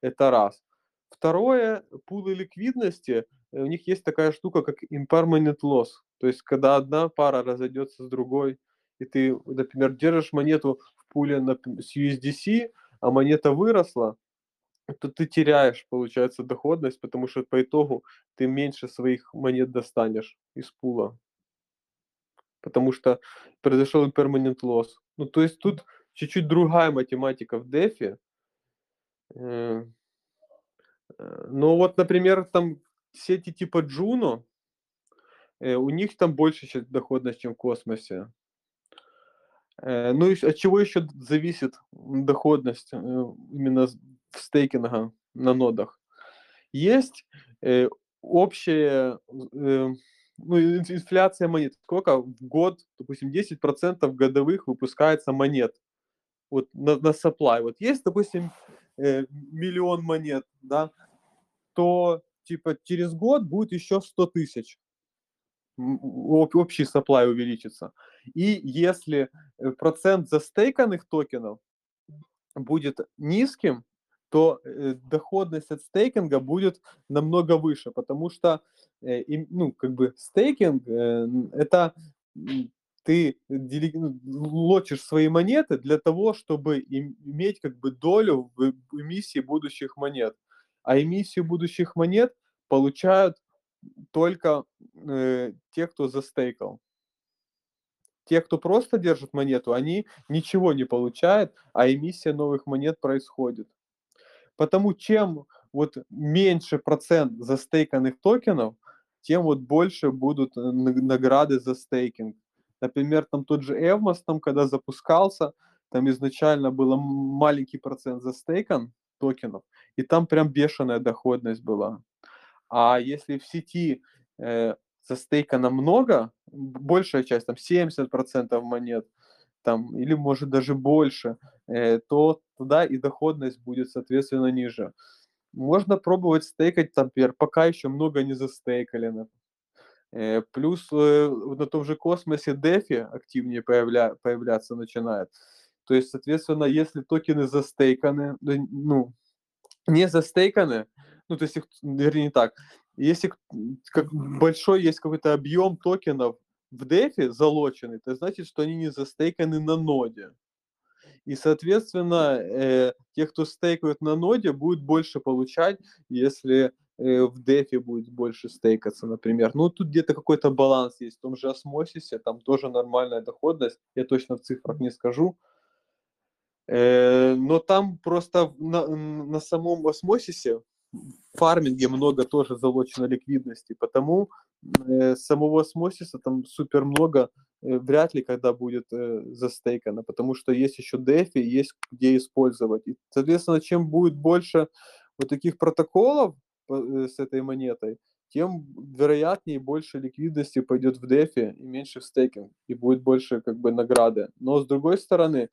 Это раз. Второе, пулы ликвидности, э, у них есть такая штука, как impermanent loss. То есть, когда одна пара разойдется с другой, и ты, например, держишь монету в пуле на, с USDC, а монета выросла, то ты теряешь, получается, доходность, потому что по итогу ты меньше своих монет достанешь из пула. Потому что произошел impermanent loss. Ну, то есть тут чуть-чуть другая математика в DeFi. Э, Э, ну вот, например, там сети типа Juno, э, у них там больше доходность, чем в космосе. Ну и от чего еще зависит доходность именно стейкинга на нодах? Есть общая ну, инфляция монет. Сколько в год, допустим, 10% годовых выпускается монет вот на, на supply. Вот есть, допустим, э, миллион монет, да, то типа через год будет еще 100 тысяч общий supply увеличится. И если э, процент застейканных токенов будет низким, то э, доходность от стейкинга будет намного выше, потому что э, ну, как бы стейкинг это ты ну, лочишь свои монеты для того, чтобы иметь как бы долю в эмиссии будущих монет. А эмиссию будущих монет получают только э, те, кто застейкал. Те, кто просто держит монету, они ничего не получают, а эмиссия новых монет происходит. Потому чем вот меньше процент застейканных токенов, тем вот больше будут награды за стейкинг. Например, там тот же Evmos, там, когда запускался, там изначально было маленький процент застейкан токенов, и там прям бешеная доходность была. А если в сети э, застейкано много, большая часть, там 70% монет, там, или может даже больше, э, то туда и доходность будет, соответственно, ниже. Можно пробовать стейкать, там, например, пока еще много не застейкали, Э, плюс э, на том же космосе DeFi активнее появля, появляться начинает. То есть, соответственно, если токены застейканы, ну, не застейканы, ну, то есть их, вернее, не так, если как большой есть какой-то объем токенов в DeFi залоченный, то значит, что они не застейканы на ноде. И, соответственно, э, те, кто стейкают на ноде, будут больше получать, если Э, в дефе будет больше стейкаться, например. Ну, тут где-то какой-то баланс есть. В том же осмосисе там тоже нормальная доходность. Я точно в цифрах не скажу. Э, но там просто на, на самом осмосисе фарминге много тоже залочено ликвидности, потому э, самого осмосиса там супер много э, вряд ли когда будет э, застейкано, потому что есть еще дефи, есть где использовать. И, соответственно, чем будет больше вот таких протоколов, Э, с этой монетой, тем вероятнее больше ликвидности пойдет в дефи и меньше в стейкинг, и будет больше как бы награды. Но с другой стороны,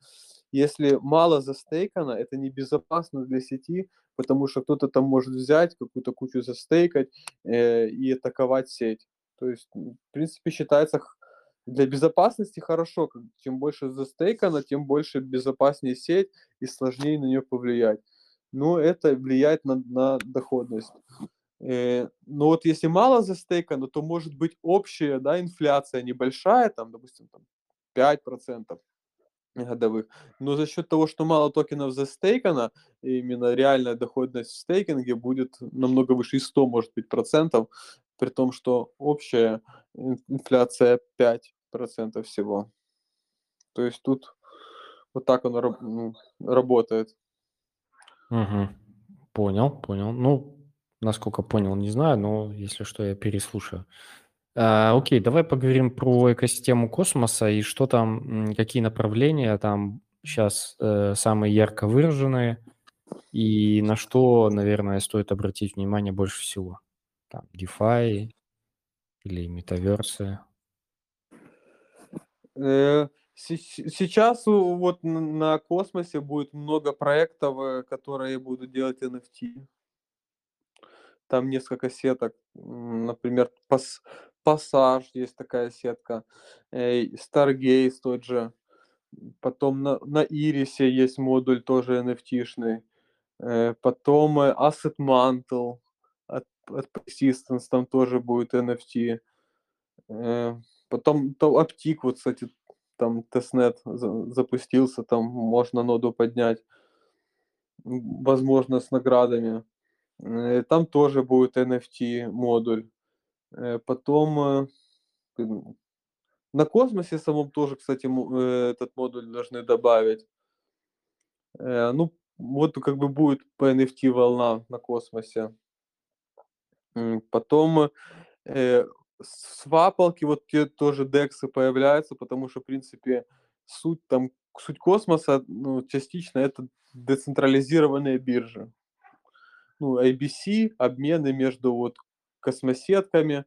если мало застейкано, это небезопасно для сети, потому что кто-то там может взять какую-то кучу застейкать э, и атаковать сеть. То есть, в принципе, считается для безопасности хорошо. Чем больше застейкано, тем больше безопаснее сеть и сложнее на нее повлиять. Но это влияет на, на доходность. Э, но вот если мало застейкано, то может быть общая да, инфляция небольшая, там, допустим, там 5% годовых. Но за счет того, что мало токенов застейкано, именно реальная доходность в стейкинге будет намного выше, и 100 может быть процентов, при том, что общая инфляция 5% всего. То есть тут вот так оно ну, работает.
Угу. Понял, понял. Ну, насколько понял, не знаю, но если что, я переслушаю. А, окей, давай поговорим про экосистему космоса и что там, какие направления там сейчас э, самые ярко выраженные и на что, наверное, стоит обратить внимание больше всего. Там DeFi или метаверсы.
Э, сейчас вот на космосе будет много проектов, э, которые будут делать NFT. Там несколько сеток, например, пас, Пассаж есть такая сетка, э, Stargaze тот же. Потом на, на Ирисе есть модуль тоже NFT-шный. Э, потом э, Asset Mantle от, от Persistence там тоже будет NFT. Потом то Optic, вот, кстати, там тестнет запустился, там можно ноду поднять, возможно, с наградами. Там тоже будет NFT модуль. Э, потом э, на космосе самом тоже, кстати, э, этот модуль должны добавить. Ну, вот как бы будет по NFT волна на космосе. Потом свапалки, вот те тоже дексы появляются, потому что, в принципе, суть там, суть космоса, ну, частично это децентрализированные биржи. Ну, ABC, обмены между вот космосетками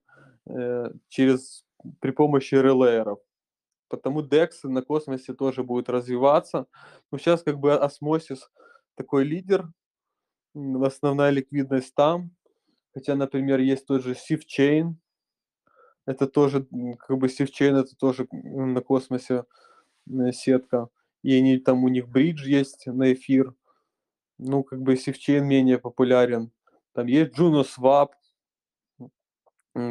э, через при помощи релееров. Потому DEX на космосе тоже будет развиваться. Но сейчас как бы осмосис такой лидер, основная ликвидность там. Хотя, например, есть тот же SIFChain. Это тоже, как бы SIFChain, это тоже на космосе сетка. И они там у них бридж есть на эфир. Ну, как бы SIFChain менее популярен. Там есть JunoSwap,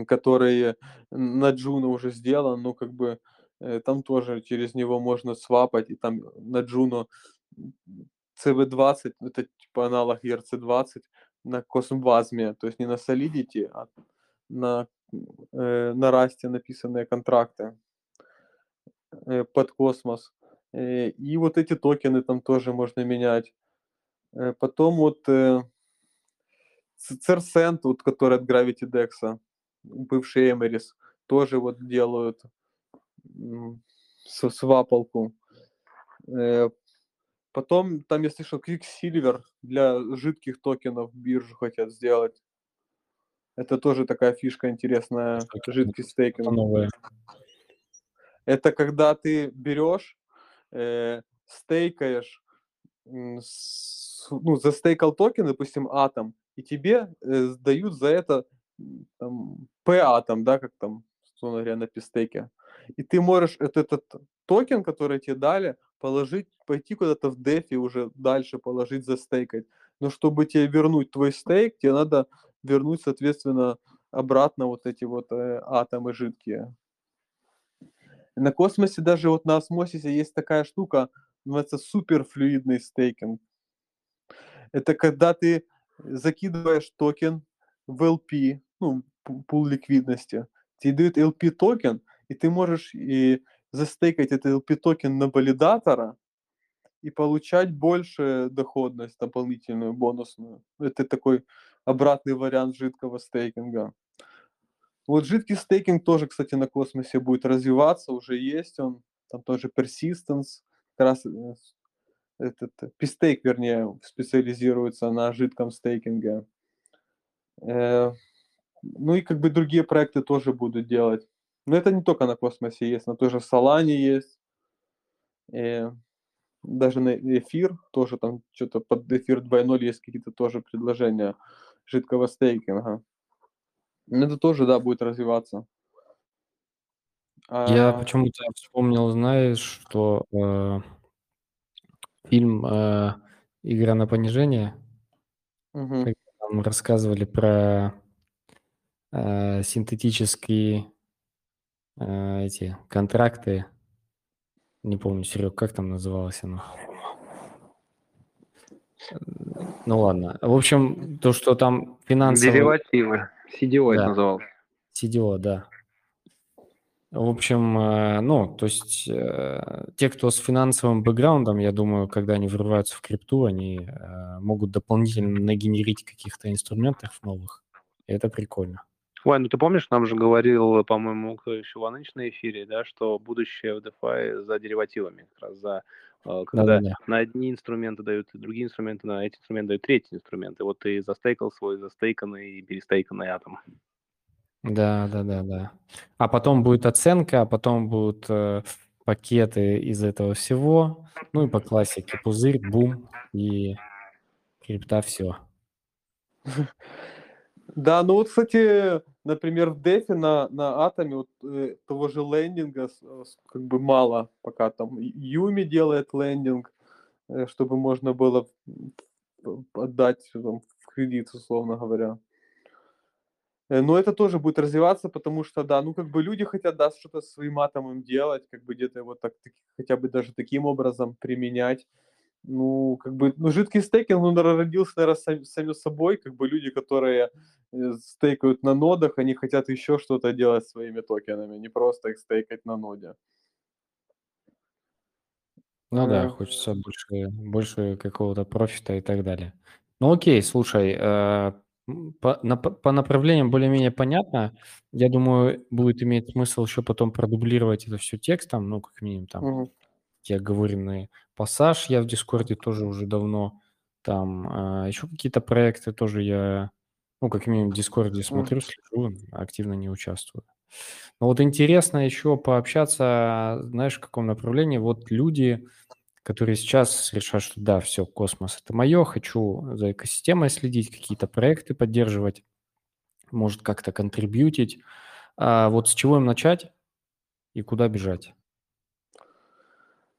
который на Juno уже сделан, ну, как бы э, там тоже через него можно свапать, и там на Juno CW20, это типа аналог ERC20 на CosmWasm е, то есть не на Solidity, а на, э, на Rust е написанные контракты э, под космос. Э, и вот эти токены там тоже можно менять. Э, потом вот э, Церсент, вот, который от Gravity Dex, бывший Эмерис, тоже вот делают свапалку. Э, потом там я слышал Quicksilver для жидких токенов биржу хотят сделать. Это тоже такая фишка интересная, жидкий стейкинг. Новое. Это когда ты берешь, э, стейкаешь, с, ну, застейкал токен, допустим, атом, и тебе э, дают за это там, PA, там, да, как там, условно говоря, на pSTAKE е. И ты можешь этот, этот токен, который тебе дали, положить, пойти куда-то в дефи уже дальше положить, застейкать. Но чтобы тебе вернуть твой стейк, тебе надо вернуть, соответственно, обратно вот эти вот э, атомы жидкие. На космосе даже вот на осмосисе есть такая штука, называется суперфлюидный стейкинг. Это когда ты закидываешь токен в LP, ну, пул ликвидности, тебе дают LP token, и ты можешь и застейкать этот LP token на валидатора и получать больше доходность дополнительную, бонусную. Это такой обратный вариант жидкого стейкинга. Вот жидкий стейкинг тоже, кстати, на космосе будет развиваться, уже есть он, там тоже persistence, как раз э, этот, пистейк, вернее, специализируется на жидком стейкинге. Э, Ну и как бы другие проекты тоже будут делать. Но это не только на космосе есть, на той же Солане есть. И даже на эфир тоже там что-то под эфир 2.0 есть какие-то тоже предложения жидкого стейкинга. Это тоже, да, будет развиваться.
Я
А,
почему-то вспомнил, знаешь, что э, фильм э, «Игра на понижение»,
мгм.
Нам рассказывали про э, синтетические э, эти контракты. Не помню, Серег, как там называлось оно? Ну ладно. В общем, то, что там финансовые...
Деривативы. CDO это
Да.
называлось.
CDO, да. В общем, э, ну, то есть э, те, кто с финансовым бэкграундом, я думаю, когда они врываются в крипту, они э, могут дополнительно нагенерить каких-то инструментов новых. И это прикольно.
Ой, ну ты помнишь, нам же говорил, по-моему, еще Иваныч на эфире, да, что будущее в DeFi за деривативами, как раз за когда
Да-да-да.
на одни инструменты дают другие инструменты, на эти инструменты дают третьи инструменты. Вот ты застейкал свой застейканный и перестейканный атом.
Да, да, да, да. А потом будет оценка, а потом будут э, пакеты из этого всего. Ну и по классике пузырь, бум, и крипта все.
Да, ну вот, кстати, например, в Дефе на, на Атоме вот, э, того же лендинга с- как бы мало, пока там Юми делает лендинг, э, чтобы можно было отдать там, в кредит, условно говоря. Э, Но это тоже будет развиваться, потому что, да, ну как бы люди хотят, да, что-то своим атомом делать, как бы где-то вот так, хотя бы даже таким образом применять. Ну, как бы, ну, жидкий стейкинг, наверно, родился, наверное, сам, сами собой, как бы люди, которые э, стейкают на нодах, они хотят еще что-то делать своими токенами, не просто их стейкать на ноде.
Ну да,
Э,
хочется больше, больше какого-то профита и так далее. Ну окей, слушай, э, по, на- по направлениям более-менее понятно. Я думаю, будет иметь смысл еще потом продублировать это все текстом, ну, как минимум там
мгм.
те оговоренные пассаж я в Дискорде тоже уже давно, там а, еще какие-то проекты тоже я, ну, как минимум в Дискорде смотрю, слежу, активно не участвую. Но вот интересно еще пообщаться, знаешь, в каком направлении, вот люди, которые сейчас решают, что да, все, космос это мое, хочу за экосистемой следить, какие-то проекты поддерживать, может как-то контрибьютить. А вот с чего им начать и куда бежать?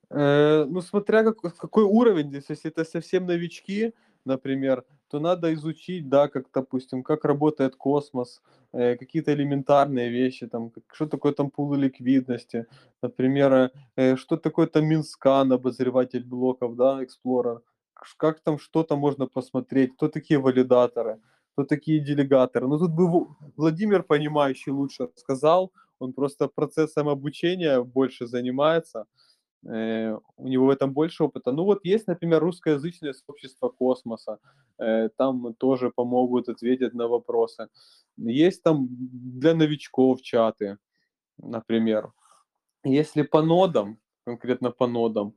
Э, ну, смотря как, какой уровень здесь, если это совсем новички, например, то надо изучить, да, как, допустим, как работает космос, э, какие-то элементарные вещи, там, как- что такое там пулы ликвидности, например, э, что такое там Mintscan, обозреватель блоков, да, Explorer, как там что-то можно посмотреть, кто такие валидаторы, кто такие делегаторы. Ну, тут бы Владимир, понимающий, лучше сказал, он просто процессом обучения больше занимается, э, у него в этом больше опыта. Ну вот есть, например, русскоязычное сообщество космоса, э, там тоже помогут ответить на вопросы. Есть там для новичков чаты, например. Если по нодам, конкретно по нодам,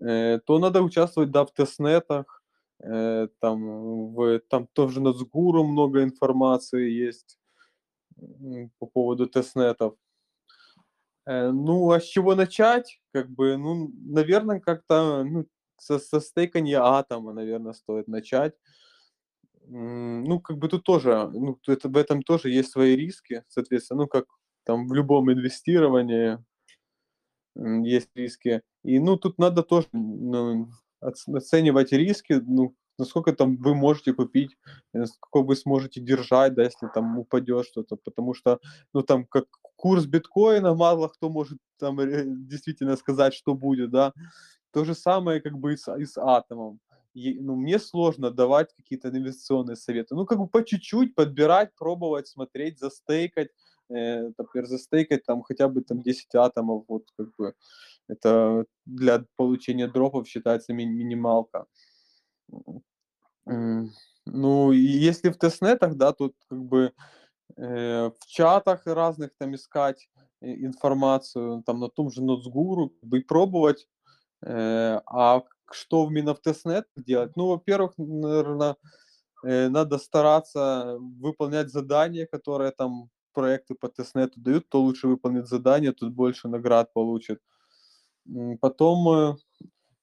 э, то надо участвовать, да, в тестнетах, э, там, в, там тоже на Сгуру много информации есть по поводу тестнетов. Э, ну, а с чего начать? Как бы, ну, наверное, как-то, ну, со, со стейканья атома, наверное, стоит начать. Ну, как бы тут тоже, ну, это, в этом тоже есть свои риски, соответственно, ну, как там в любом инвестировании есть риски. И, ну, тут надо тоже ну, оц- оценивать риски, ну, насколько там вы можете купить, э, сколько вы сможете держать, да, если там упадет что-то, потому что, ну, там, как курс биткоина, мало кто может там действительно сказать, что будет, да. То же самое, как бы, и с, и с атомом. И, ну, мне сложно давать какие-то инвестиционные советы. Ну, как бы по чуть-чуть подбирать, пробовать, смотреть, застейкать, э, например, застейкать там хотя бы там 10 атомов, вот как бы это для получения дропов считается ми- минималка. Ну, если в тестнетах, да, тут как бы э, в чатах разных там искать э, информацию, там на том же Нотсгуру, как бы пробовать. Э, а что именно в тестнетах делать? Ну, во-первых, наверное, э, надо стараться выполнять задания, которые там проекты по тестнету дают, кто лучше выполнит задание, тут больше наград получит. Потом э,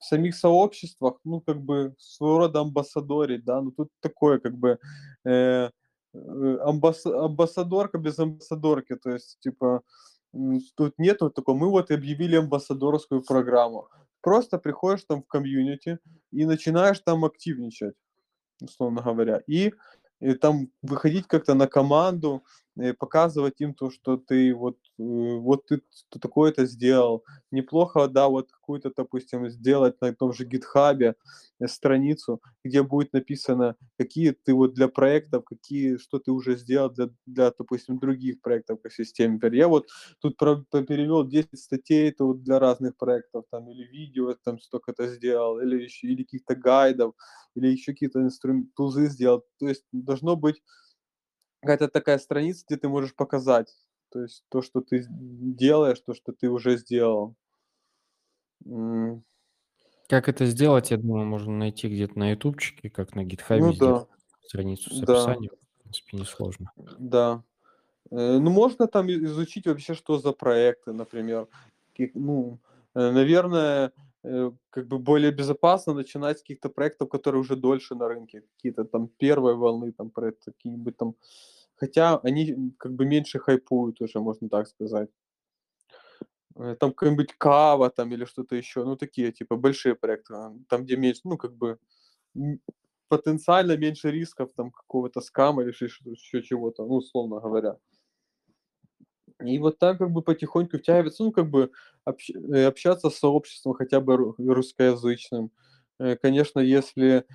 в самих сообществах, ну, как бы, своего рода амбассадорить, да, ну, тут такое, как бы, э, э амбасс, амбассадорка без амбассадорки, то есть, типа, тут нету такого, мы вот объявили амбассадорскую программу. Просто приходишь там в комьюнити и начинаешь там активничать, условно говоря, и, и там выходить как-то на команду, показывать им то, что ты вот, э, вот ты такое-то сделал. Неплохо, да, вот какую-то, допустим, сделать на том же гитхабе э, страницу, где будет написано, какие ты вот для проектов, какие, что ты уже сделал для, для допустим, других проектов по системе. Я вот тут перевел 10 статей это вот для разных проектов, там, или видео, там, столько-то сделал, или еще, или каких-то гайдов, или еще какие-то инструменты, тузы сделал. То есть должно быть какая-то такая страница, где ты можешь показать, то есть то, что ты делаешь, то, что ты уже сделал.
Как это сделать, я думаю, можно найти где-то на ютубчике, как на гитхабе
Ну да,
страницу с
да,
описанием. В принципе, несложно.
да. Э, Ну, можно там изучить вообще, что за проекты, например. Ну, э, наверное, как бы более безопасно начинать с каких-то проектов, которые уже дольше на рынке, какие-то там первой волны там проекты, какие-нибудь там Хотя они как бы меньше хайпуют уже, можно так сказать. Э, там какая-нибудь Кава там или что-то еще, ну такие типа большие проекты, а, там где меньше, ну как бы потенциально меньше рисков там какого-то скама или еще чего-то, ну условно говоря. И вот так как бы потихоньку втягиваться, ну как бы общ, э, общаться с сообществом хотя бы русскоязычным. Э, конечно, если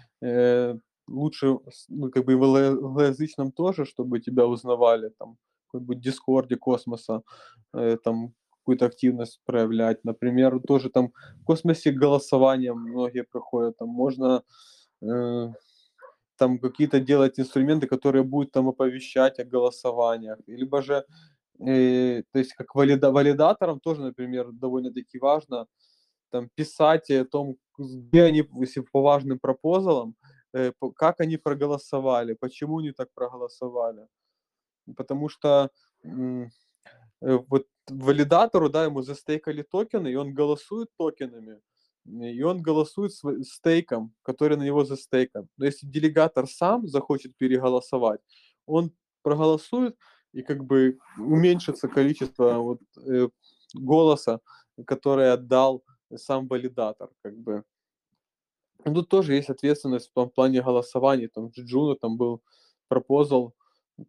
лучше, ну, как бы в англоязычном тоже, чтобы тебя узнавали, там, какой-нибудь Дискорде космоса, э, там, какую-то активность проявлять. Например, тоже там в космосе голосование многие проходят, там можно э, там какие-то делать инструменты, которые будут там оповещать о голосованиях, либо же, э, то есть как валида валидаторам тоже, например, довольно-таки важно там писать о том, где они, если по важным пропозалам, Э, как они проголосовали, почему они так проголосовали. Потому что э, вот валидатору, да, ему застейкали токены, и он голосует токенами, и он голосует с стейком, который на него застейкан. Но если делегатор сам захочет переголосовать, он проголосует, и как бы уменьшится количество вот, э, голоса, которое отдал сам валидатор, как бы. Ну, тут тоже есть ответственность в том плане голосования. Там Juno там был proposal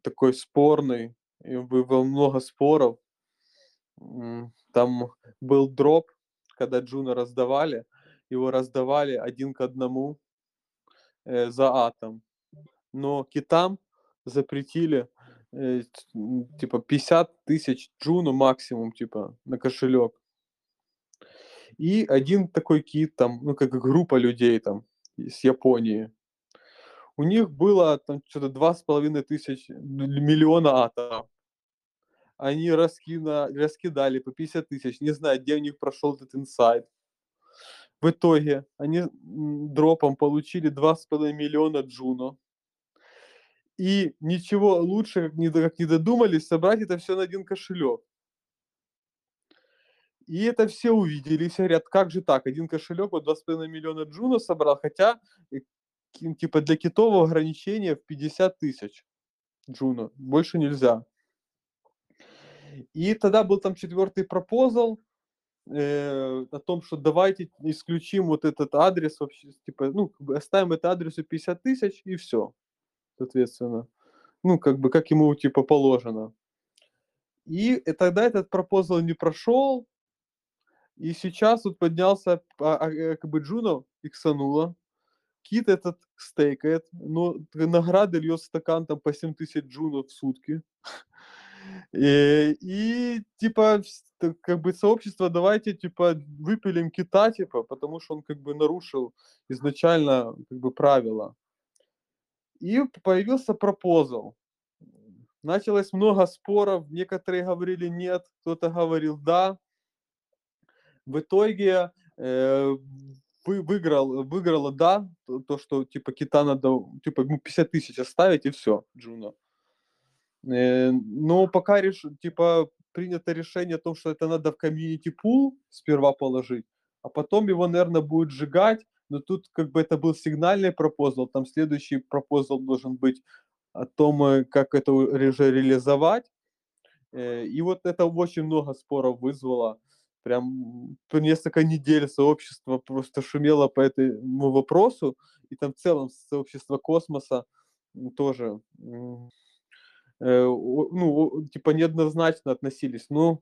такой спорный, и было много споров. Там был дроп, когда Juno раздавали, его раздавали один к одному э, за атом. Но китам запретили э, типа 50 тысяч Juno максимум типа на кошелек и один такой кит, там, ну, как группа людей там из Японии. У них было там что-то два с половиной тысяч миллиона атомов. Они раскина, раскидали по 50 тысяч, не знаю, где у них прошел этот инсайт. В итоге они дропом получили 2,5 миллиона джуно. И ничего лучше, как не, как не додумались, собрать это все на один кошелек. И это все увидели, все говорят, как же так, один кошелек вот 2,5 миллиона джуна собрал, хотя э, типа для китового ограничения в 50 тысяч джуна, больше нельзя. И тогда был там четвертый пропозал э, о том, что давайте исключим вот этот адрес вообще, типа, ну, оставим это адресу 50 тысяч и все, соответственно. Ну, как бы, как ему, типа, положено. И, и тогда этот пропозал не прошел, и сейчас вот поднялся, а, а, э, как бы Джуно иксануло. Кит этот стейкает, но награды льет стакан там по 7 тысяч Джуно в сутки. И, и типа как бы сообщество давайте типа выпилим кита типа потому что он как бы нарушил изначально как бы правила и появился пропозал началось много споров некоторые говорили нет кто-то говорил да в итоге э, вы, выиграл, выиграла, да, то, то, что, типа, кита надо, типа, ему 50 тысяч оставить, и все, Джуно. Э, но пока, реш, типа, принято решение о том, что это надо в комьюнити пул сперва положить, а потом его, наверное, будет сжигать, но тут как бы это был сигнальный пропозал, там следующий пропозал должен быть о том, э, как это уже реализовать. Э, и вот это очень много споров вызвало. Прям несколько недель сообщество просто шумело по этому вопросу, и там в целом сообщество космоса тоже э, ну, типа неоднозначно относились. Ну,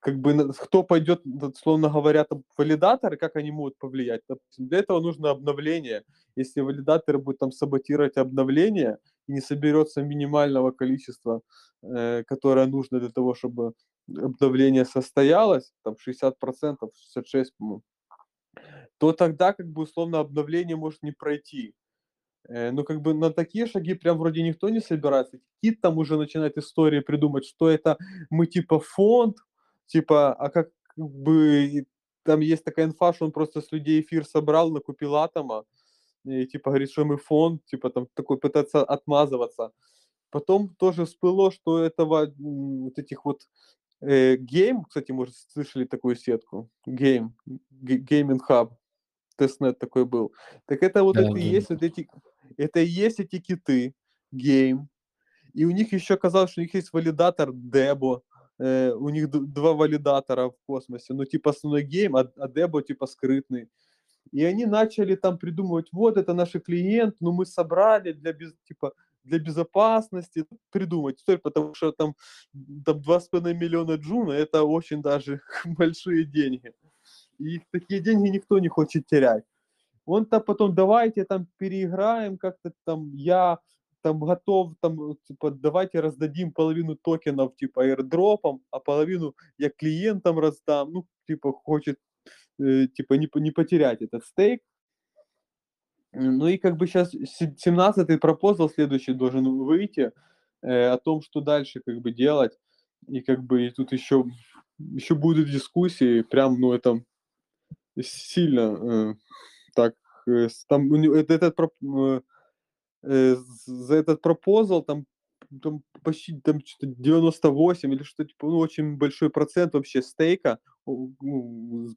как бы кто пойдет, словно говоря, там, валидаторы, как они могут повлиять? Допустим, для этого нужно обновление. Если валидаторы будут там саботировать обновление и не соберется минимального количества, э, которое нужно для того, чтобы обновление состоялось, там 60%, 66%, по-моему, то тогда как бы условно обновление может не пройти. Э, ну, как бы на такие шаги прям вроде никто не собирается. Кит там уже начинает истории придумать, что это мы типа фонд, типа, а как, как бы там есть такая инфа, что он просто с людей эфир собрал, накупил атома, и типа говорит, что мы фонд, типа там такой пытаться отмазываться. Потом тоже всплыло, что этого, вот этих вот э, Game, кстати, может, слышали такую сетку, Game, gaming hub, testnet такой был. Так это вот да, это и есть вот эти, это и есть эти киты, Game. И у них еще казалось, что у них есть валидатор Дебо, э, у них два валидатора в космосе, ну типа основной гейм, а, а Дебо типа скрытный. И они начали там придумывать, вот это наш клиент, ну мы собрали для без, типа для безопасности придумать историю, потому что там, там 2,5 миллиона джуна, это очень даже большие деньги. И такие деньги никто не хочет терять. Он-то потом, давайте там переиграем как-то там, я там готов, там, типа, давайте раздадим половину токенов, типа, аирдропом, а половину я клиентам раздам, ну, типа, хочет, э, типа, не, не потерять этот стейк. Ну и как бы сейчас 17-й пропозал следующий должен выйти э, о том, что дальше как бы делать. И как бы и тут еще, еще будут дискуссии, прям, ну, это сильно э, э, там этот, э, э, за этот пропозал там, там почти там что-то 98 или что типа, ну, очень большой процент вообще стейка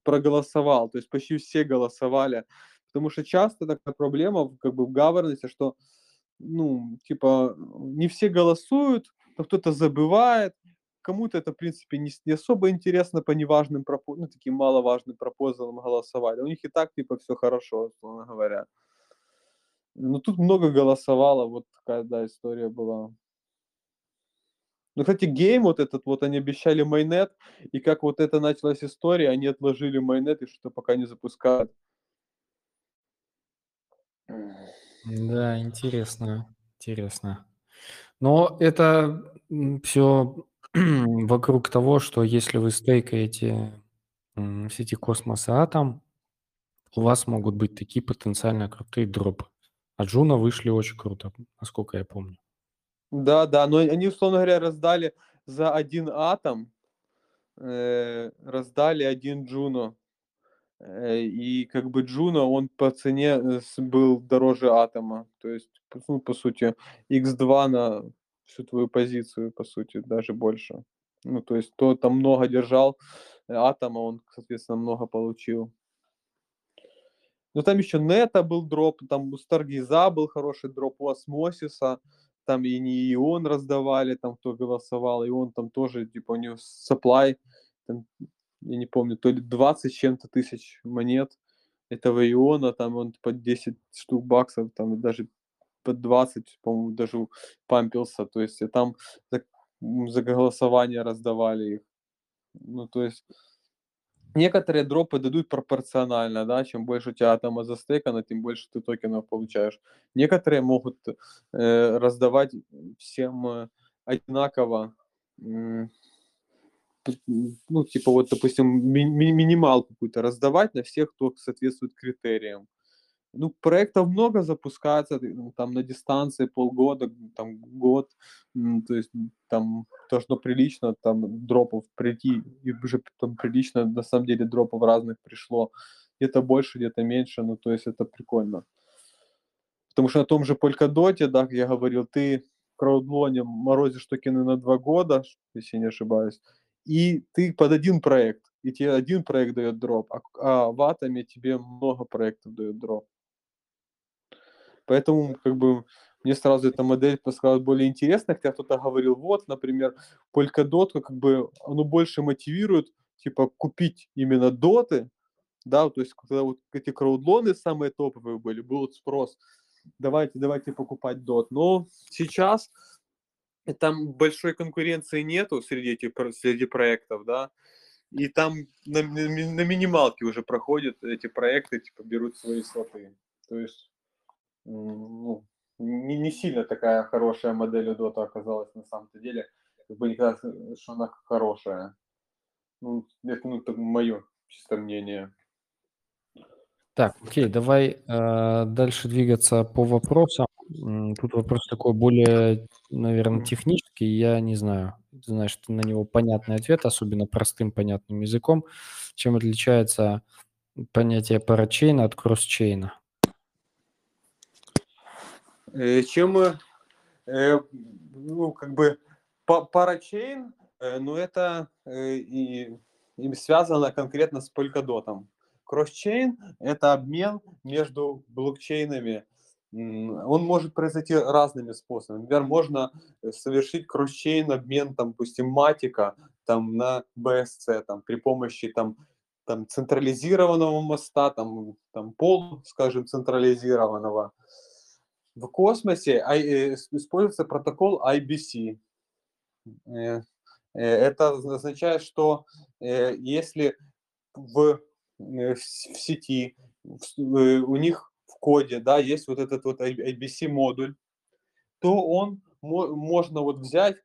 проголосовал, то есть почти все голосовали, потому что часто такая проблема как бы в governance, что ну, типа, не все голосуют, кто-то забывает, кому-то это, в принципе, не, не особо интересно по неважным, ну, таким маловажным пропозалам голосовали. У них и так, типа, все хорошо, условно говоря. Но тут много голосовало, вот такая, да, история была. Ну, кстати, Game вот этот, вот они обещали mainnet, и как вот это началась история, они отложили mainnet и что пока не запускают.
Да, интересно, интересно. Но это все вокруг того, что если вы стейкаете в сети Космоса Атом, у вас могут быть такие потенциально крутые дропы. А Juno вышли очень круто, насколько я помню.
Да, да, но они, условно говоря, раздали за один атом, э, раздали один Juno. Э, и как бы Джуно, он по цене э, был дороже атома. То есть, ну, по сути, X2 на всю твою позицию, по сути, даже больше. Ну, то есть, кто там много держал э, атома, он, соответственно, много получил. Ну, там еще Нета был дроп, там у Старгиза был хороший дроп, у Осмосиса, там и не и он раздавали, там кто голосовал, и он там тоже, типа, у него supply, там, я не помню, то ли 20 чем-то тысяч монет этого иона, там он под 10 штук баксов, там даже под 20, по-моему, даже пампился, то есть там за, за голосование раздавали их. Ну, то есть некоторые дропы дадут пропорционально, да, чем больше у тебя атома застейкано, тем больше ты токенов получаешь. Некоторые могут э, раздавать всем э, одинаково, э, ну, типа вот, допустим, ми- ми- минимал какую-то раздавать на всех, кто соответствует критериям ну, проектов много запускается, ну, там на дистанции полгода, там год, то есть там должно прилично там дропов прийти, и уже там прилично на самом деле дропов разных пришло. где-то больше, где-то меньше, ну, то есть это прикольно. Потому что на том же Polkadot, да, как я говорил, ты в краудлоне морозишь токены на два года, если не ошибаюсь, и ты под один проект, и тебе один проект дает дроп, а, а в атоме тебе много проектов дает дроп. Поэтому, как бы, мне сразу эта модель показалась более интересной, хотя кто-то говорил, вот, например, Polkadot, как бы, оно больше мотивирует, типа, купить именно доты, да, то есть, когда вот эти краудлоны самые топовые были, был спрос, давайте, давайте покупать дот, но сейчас там большой конкуренции нету среди этих среди проектов, да, и там на, на минималке уже проходят эти проекты, типа берут свои слоты. То есть ну, не, не сильно такая хорошая модель у Dota оказалась на самом-то деле. Как бы не кажется, что она хорошая. Ну, это ну, это мое чисто мнение.
Так, окей, давай э, дальше двигаться по вопросам. Тут вопрос такой более, наверное, технический. Я не знаю, ты знаешь, ты на него понятный ответ, особенно простым понятным языком. Чем отличается понятие парачейна от кроссчейна?
Э, чем, э, ну, как бы, парачейн, э, ну, это и, и связано конкретно с Polkadot. Кросчейн – это обмен между блокчейнами. Он может произойти разными способами. Например, можно совершить кросчейн обмен, там, допустим, матика там, на BSC там, при помощи там, там, централизированного моста, там, там, пол, скажем, централизированного в космосе э, используется протокол IBC. Э, э, это означает, что если в, в сети у них в коде да, есть вот этот вот IBC модуль, то он можно вот взять,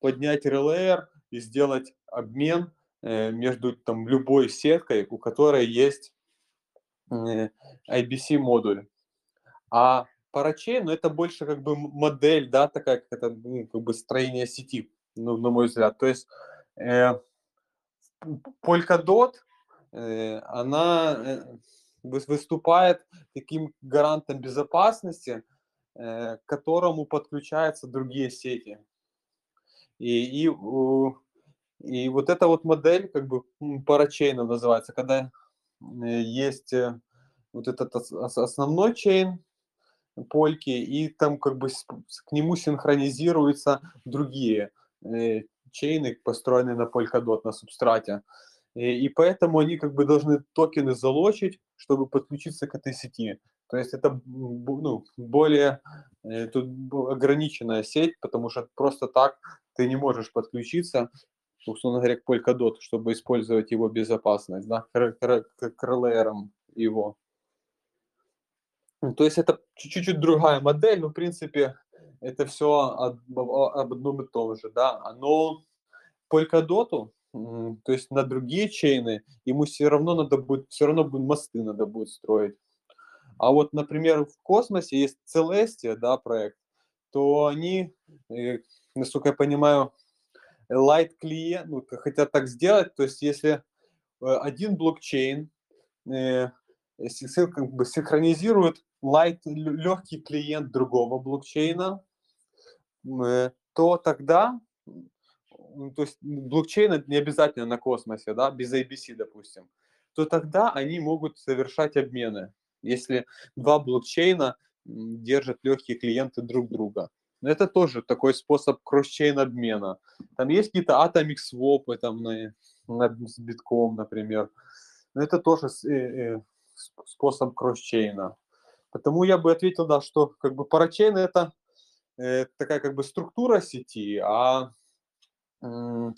поднять RLR и сделать обмен между там любой сеткой, у которой есть IBC модуль. А парачейн, но это больше как бы модель, да, такая, как это, ну, как бы строение сети, ну, на мой взгляд. То есть э, Polkadot, э, она э, выступает таким гарантом безопасности, э, к которому подключаются другие сети. И, и, и вот эта вот модель, как бы парачейна называется, когда э, есть э, вот этот основной чейн, польки, и там как бы к нему синхронизируются другие э, чейны, построенные на Polkadot, на субстрате. И, и поэтому они как бы должны токены залочить, чтобы подключиться к этой сети. То есть это ну, более э, тут ограниченная сеть, потому что просто так ты не можешь подключиться, условно говоря, к Polkadot, чтобы использовать его безопасность, да, к, к, к, к его. То есть это чуть-чуть другая модель, но в принципе это все об, одном и том же, да. Но Polkadot, то есть на другие чейны, ему все равно надо будет, все равно мосты надо будет строить. А вот, например, в космосе есть Celestia, да, проект, то они, э, насколько я понимаю, light клиент, ну, хотят так сделать, то есть если э, один блокчейн э, как бы синхронизирует light, легкий клиент другого блокчейна, э, то тогда, то есть блокчейн не обязательно на космосе, да, без ABC, допустим, то тогда они могут совершать обмены, если два блокчейна держат легкие клиенты друг друга. Но это тоже такой способ кросс-чейн обмена. Там есть какие-то atomic swap там на, на, с битком, например. Но это тоже э, э, способ кросс-чейна. Потому я бы ответил, да, что как бы парачейн это э, такая как бы структура сети, а э,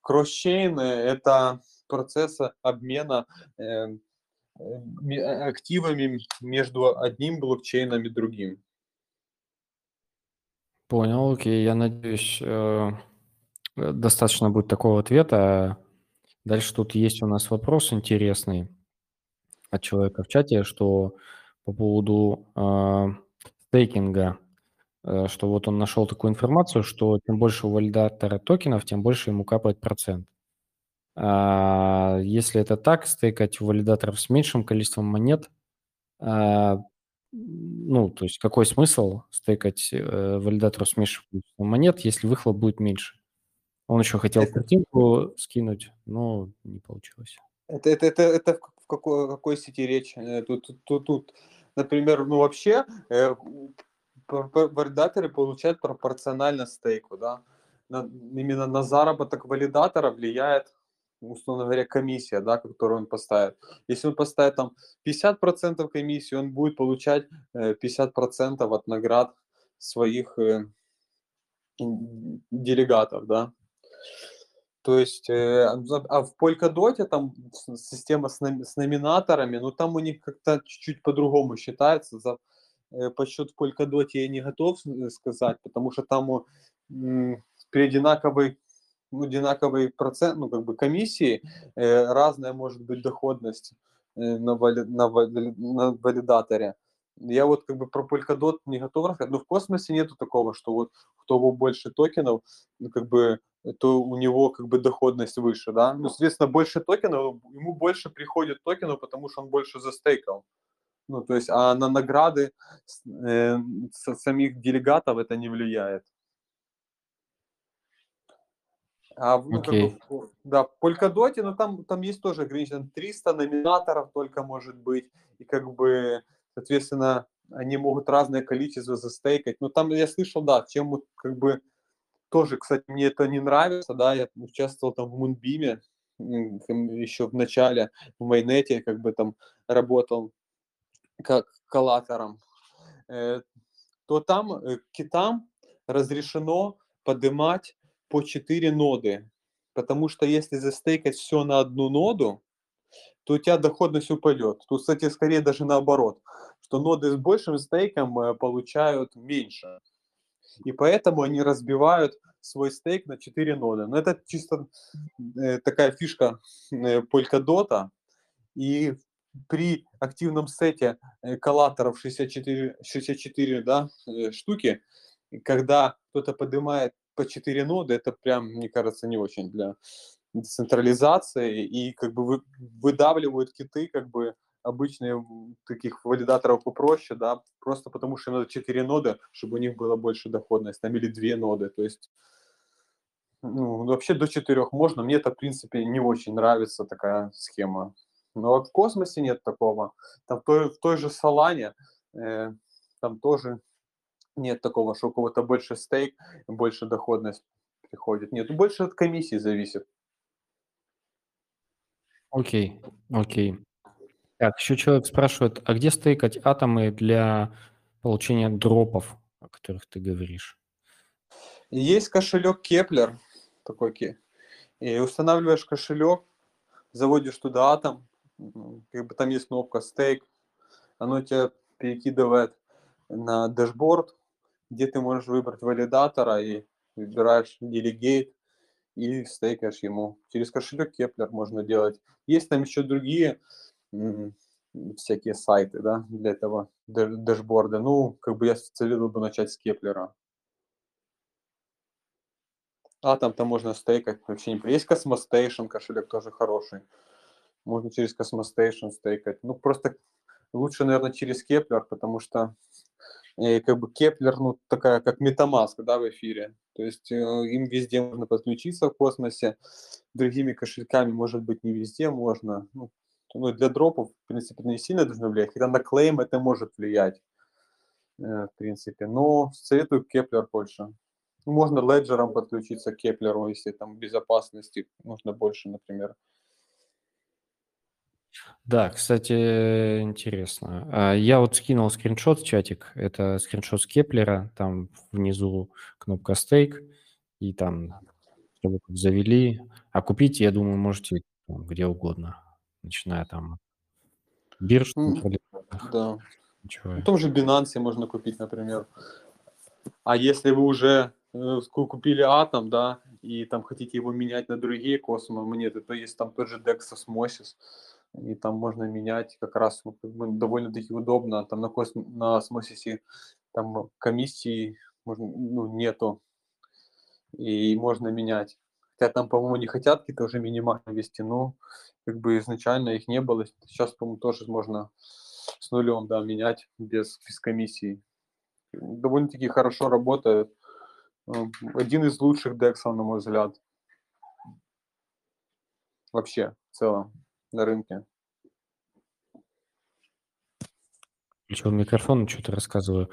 кросс-чейн это процесс обмена э, э, активами между одним блокчейном и другим.
Понял, окей. Я надеюсь, э, достаточно будет такого ответа. Дальше тут есть у нас вопрос интересный от человека в чате, что по поводу э, стейкинга, э, что вот он нашел такую информацию, что чем больше у валидатора токенов, тем больше ему капает процент. А, если это так, стейкать валидаторов с меньшим количеством монет, а, ну, то есть какой смысл стейкать э, валидаторов с меньшим количеством монет, если выхлоп будет меньше? Он еще хотел
Это-
картинку скинуть, но не получилось.
Это, это, это, это какой, какой сети речь? Э, Тут, тут, тут, например, ну вообще э, валидаторы получают пропорционально стейку, да. На- именно на заработок валидатора влияет, условно говоря, комиссия, да, которую он поставит. Если он поставит там 50% комиссии, он будет получать э, 50% от наград своих э, делегатов, да. То есть, э, а а в Polkadot там система с, с номинаторами, ну там у них как-то чуть-чуть по-другому считается. За э, подсчет в Polkadot я не готов с- сказать, потому что там м, при одинаковой, ну, одинаковой процент, ну как бы комиссии э, разная может быть доходность э, на, вали- на, вали- на валидаторе. Я вот как бы про Polkadot не готов рассказать, но в космосе нету такого, что вот у кого больше токенов, ну, как бы то у него как бы доходность выше, да. Ну, соответственно, больше токенов, ему больше приходит токенов, потому что он больше застейкал. Ну, то есть, а на награды э, самих делегатов это не влияет. А, в- ну, как бы, да, в Polkadot, ну, там, там есть тоже ограничено, 300 номинаторов только может быть, и как бы, соответственно, они могут разное количество застейкать. Но там я слышал, да, чем как бы тоже, кстати, мне это не нравится, да, я участвовал там в Мунбиме еще в начале, в майнете, как бы там работал как коллатором, э, то там э, китам разрешено поднимать по 4 ноды, потому что если застейкать все на одну ноду, то у тебя доходность упадет. Тут, кстати, скорее даже наоборот, что ноды с большим стейком э, получают меньше. И поэтому они разбивают свой стейк на 4 ноды. Но это чисто э, такая фишка э, Polkadot. И при активном сете коллаторов 64, 64 да, штуки, когда кто-то поднимает по 4 ноды, это прям, мне кажется, не очень для децентрализации. И как бы вы, выдавливают киты как бы обычные таких валидаторов попроще, да, просто потому что им надо 4 ноды, чтобы у них было больше доходность, там или 2 ноды, то есть ну, вообще до 4 можно, мне это, в принципе, не очень нравится такая схема. Но в космосе нет такого. Там в той, в той же Солане э, там тоже нет такого, что у кого-то больше стейк, больше доходность приходит. Нет, больше от комиссии зависит.
Окей, окей. Так, еще человек спрашивает, а где стейкать атомы для получения дропов, о которых ты говоришь?
Есть кошелек Keplr, такой ке- и устанавливаешь кошелек, заводишь туда атом, как бы там есть кнопка stake, оно тебя перекидывает на дашборд, где ты можешь выбрать валидатора и выбираешь delegate и стейкаешь ему. Через кошелек Keplr можно делать. Есть там еще другие всякие сайты, да, для этого дашборда. Ну, как бы я советовал бы начать с Keplr'а. А там там можно стейкать вообще не... Есть Cosmostation, кошелек тоже хороший. Можно через Cosmostation стейкать. Ну, просто лучше, наверное, через Keplr, потому что э, как бы Keplr, ну, такая, как Metamask, да, в эфире. То есть э, им везде можно подключиться в космосе. Другими кошельками, может быть, не везде можно. Ну, ну, для дропов, в принципе, не сильно должно влиять. Хотя на клейм это может влиять, э, в принципе. Но советую Keplr больше. Можно леджером подключиться к Keplr'у, если там безопасности нужно больше, например.
Да, кстати, интересно. А, Я вот скинул скриншот в чатик. Это скриншот с Кеплера. Там внизу кнопка стейк. И там завели. А купить, я думаю, можете где угодно. Начиная там бирж. Централизованных.
Да.
Ничего.
В том же Binance можно купить, например. А если вы уже э, ку- купили Атом, да, и там хотите его менять на другие космо монеты, то есть там тот же DEX Osmosis, и там можно менять как раз ну, довольно-таки удобно. Там на, косм... на осмосисе там комиссии можно, ну, нету, и можно менять. Хотя там, по-моему, не хотят какие-то уже минимально вести, но как бы изначально их не было. Сейчас, по-моему, тоже можно с нулем, да, менять без, без комиссии. Довольно-таки хорошо работает. Э, один из лучших дексов, на мой взгляд. Вообще, в целом, на рынке.
Включил микрофон, что-то рассказываю.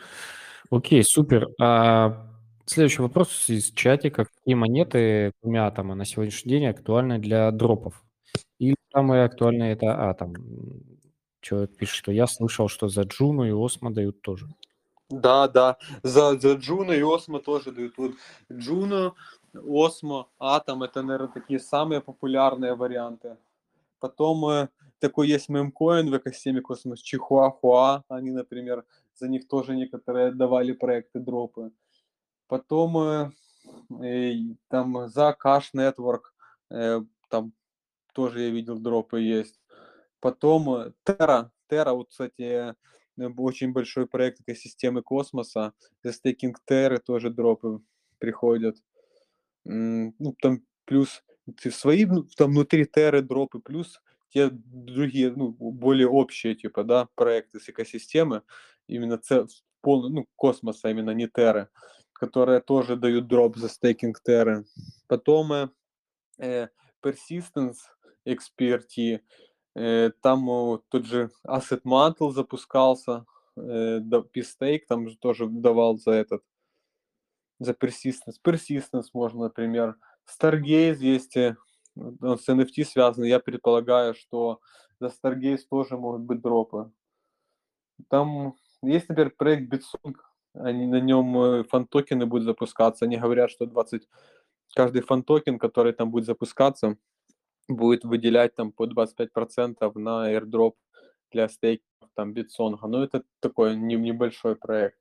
Окей, супер. А, следующий вопрос из чатика. Какие монеты, кроме атома, на сегодняшний день актуальны для дропов? Или самое актуальное это атом? Человек пишет, что я слышал, что за Джуну и Осмо дают тоже.
Да, да, за, за Джуно и Осмо тоже дают. Вот Juno, Osmo, Atom, это, наверное, такие самые популярные варианты. Потом э, такой есть мемкоин в экосистеме Cosmos, Chihuahua, они, например, за них тоже некоторые давали проекты дропы. Потом э, там за Akash Network, э, там тоже я видел дропы есть. Потом э, Terra, Terra, вот, кстати, очень большой проект экосистемы космоса. За стейкинг Terra тоже дропы приходят. Ну, там плюс свои, ну, там внутри Терры дропы, плюс те другие, ну, более общие, типа, да, проекты с экосистемы, именно пол, ну, космоса, именно не Терры, которые тоже дают дроп за стейкинг Терры. Потом э, э Persistence XPRT, э, там э, тот же Asset Mantle запускался, э, P-Stake там же тоже давал за этот, за Persistence. Persistence можно, например, Stargaze есть, э, он с NFT связан, я предполагаю, что за Stargaze тоже могут быть дропы. Там есть, например, проект Bitsong, они на нем э, фан-токены будут запускаться. Они говорят, что 20, каждый фан-токен, который там будет запускаться, будет выделять там по 25% на airdrop для стейков там битсонга. Но это такой небольшой проект.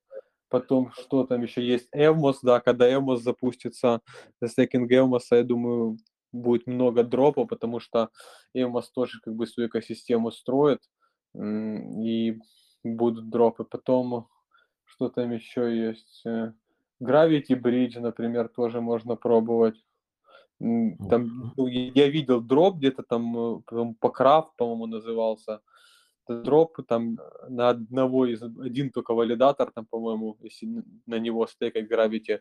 Потом, что там еще есть? Evmos, да, когда Evmos запустится, за стейкинг Evmos, я думаю, будет много дропа, потому что Evmos тоже как бы свою экосистему строит, и будут дропы. Потом, что там еще есть? Э, Gravity Bridge, например, тоже можно пробовать. Там, ну, я видел дроп где-то там, э, Покрафт, по-моему, назывался. Дроп там на одного из, один только валидатор, там, по-моему, если на него стейкать Gravity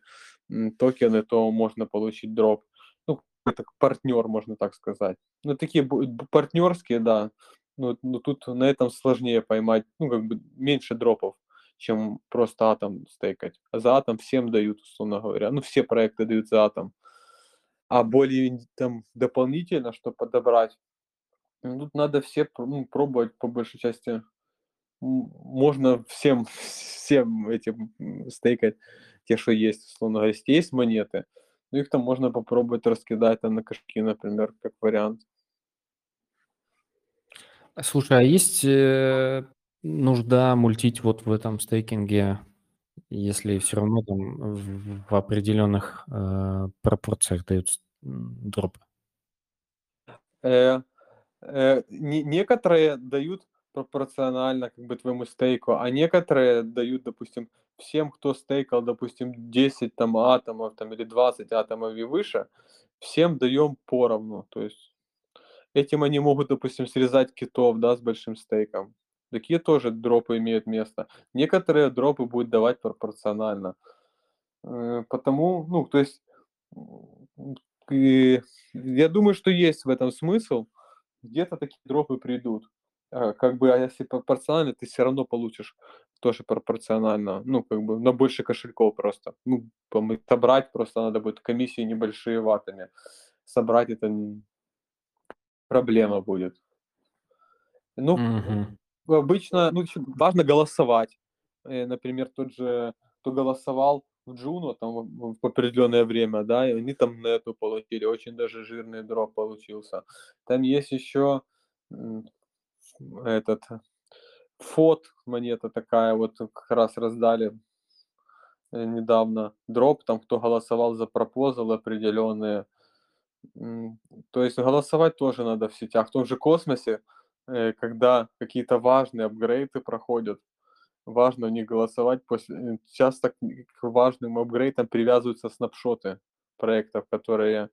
токены, то можно получить дроп. Ну, это партнер, можно так сказать. Ну, такие партнерские, да. Ну, ну, тут на этом сложнее поймать, ну, как бы меньше дропов, чем просто атом стейкать. За атом всем дают, условно говоря. Ну, все проекты дают за атом. А более там дополнительно, что подобрать, ну, тут надо все ну, пробовать по большей части. Можно всем, всем этим стейкать те, что есть, условно говоря, если есть монеты, ну их там можно попробовать раскидать там на кошки, например, как вариант.
Слушай, а есть э, нужда мультить вот в этом стейкинге, если все равно там в, в определенных э, пропорциях дают дропы?
Э, э, не, некоторые дают пропорционально как бы твоему стейку, а некоторые дают, допустим, всем, кто стейкал, допустим, 10 там атомов там, или 20 атомов и выше, всем даем поровну. То есть Этим они могут, допустим, срезать китов, да, с большим стейком. Такие тоже дропы имеют место. Некоторые дропы будут давать пропорционально. Э, потому, ну, то есть, я думаю, что есть в этом смысл. Где-то такие дропы придут. А, как бы, а если пропорционально, ты все равно получишь тоже пропорционально, ну, как бы, на больше кошельков просто. Ну, собрать просто надо будет комиссии небольшие ватами. Собрать это проблема будет. Ну,
Мгм.
Обычно, ну, важно голосовать. Э, например, тот же, кто голосовал в Джуно там в определенное время, да, и они там нету получили, очень даже жирный дроп получился. Там есть еще этот фот монета такая, вот как раз раздали э, недавно дроп, там кто голосовал за пропозал определенные, то есть голосовать тоже надо в сетях. В том же космосе, э, когда какие-то важные апгрейды проходят, важно не голосовать после... Часто к важным апгрейдам привязываются снапшоты. проектов, которые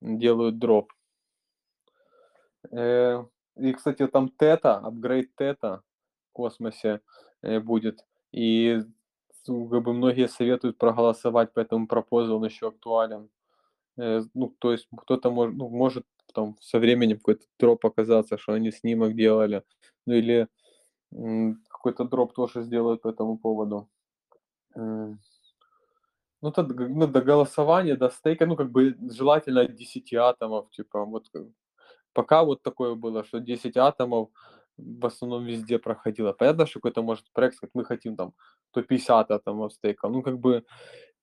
делают дроп. Э, и, кстати, там тета, апгрейд тета в космосе э, будет. И как бы многие советуют проголосовать по этому пропозалу, он еще актуален. Э, ну, то есть кто-то может, ну, может там со временем какой-то дроп оказаться, что они снимок делали, ну или какой-то дроп тоже сделают по этому поводу. Ну, то, ну, до голосования, до стейка, ну, как бы желательно от 10 атомов, типа, вот пока вот такое было, что 10 атомов в основном везде проходило. Понятно, что какой-то может проект сказать, мы хотим там 150 атомов стейка. Ну, как бы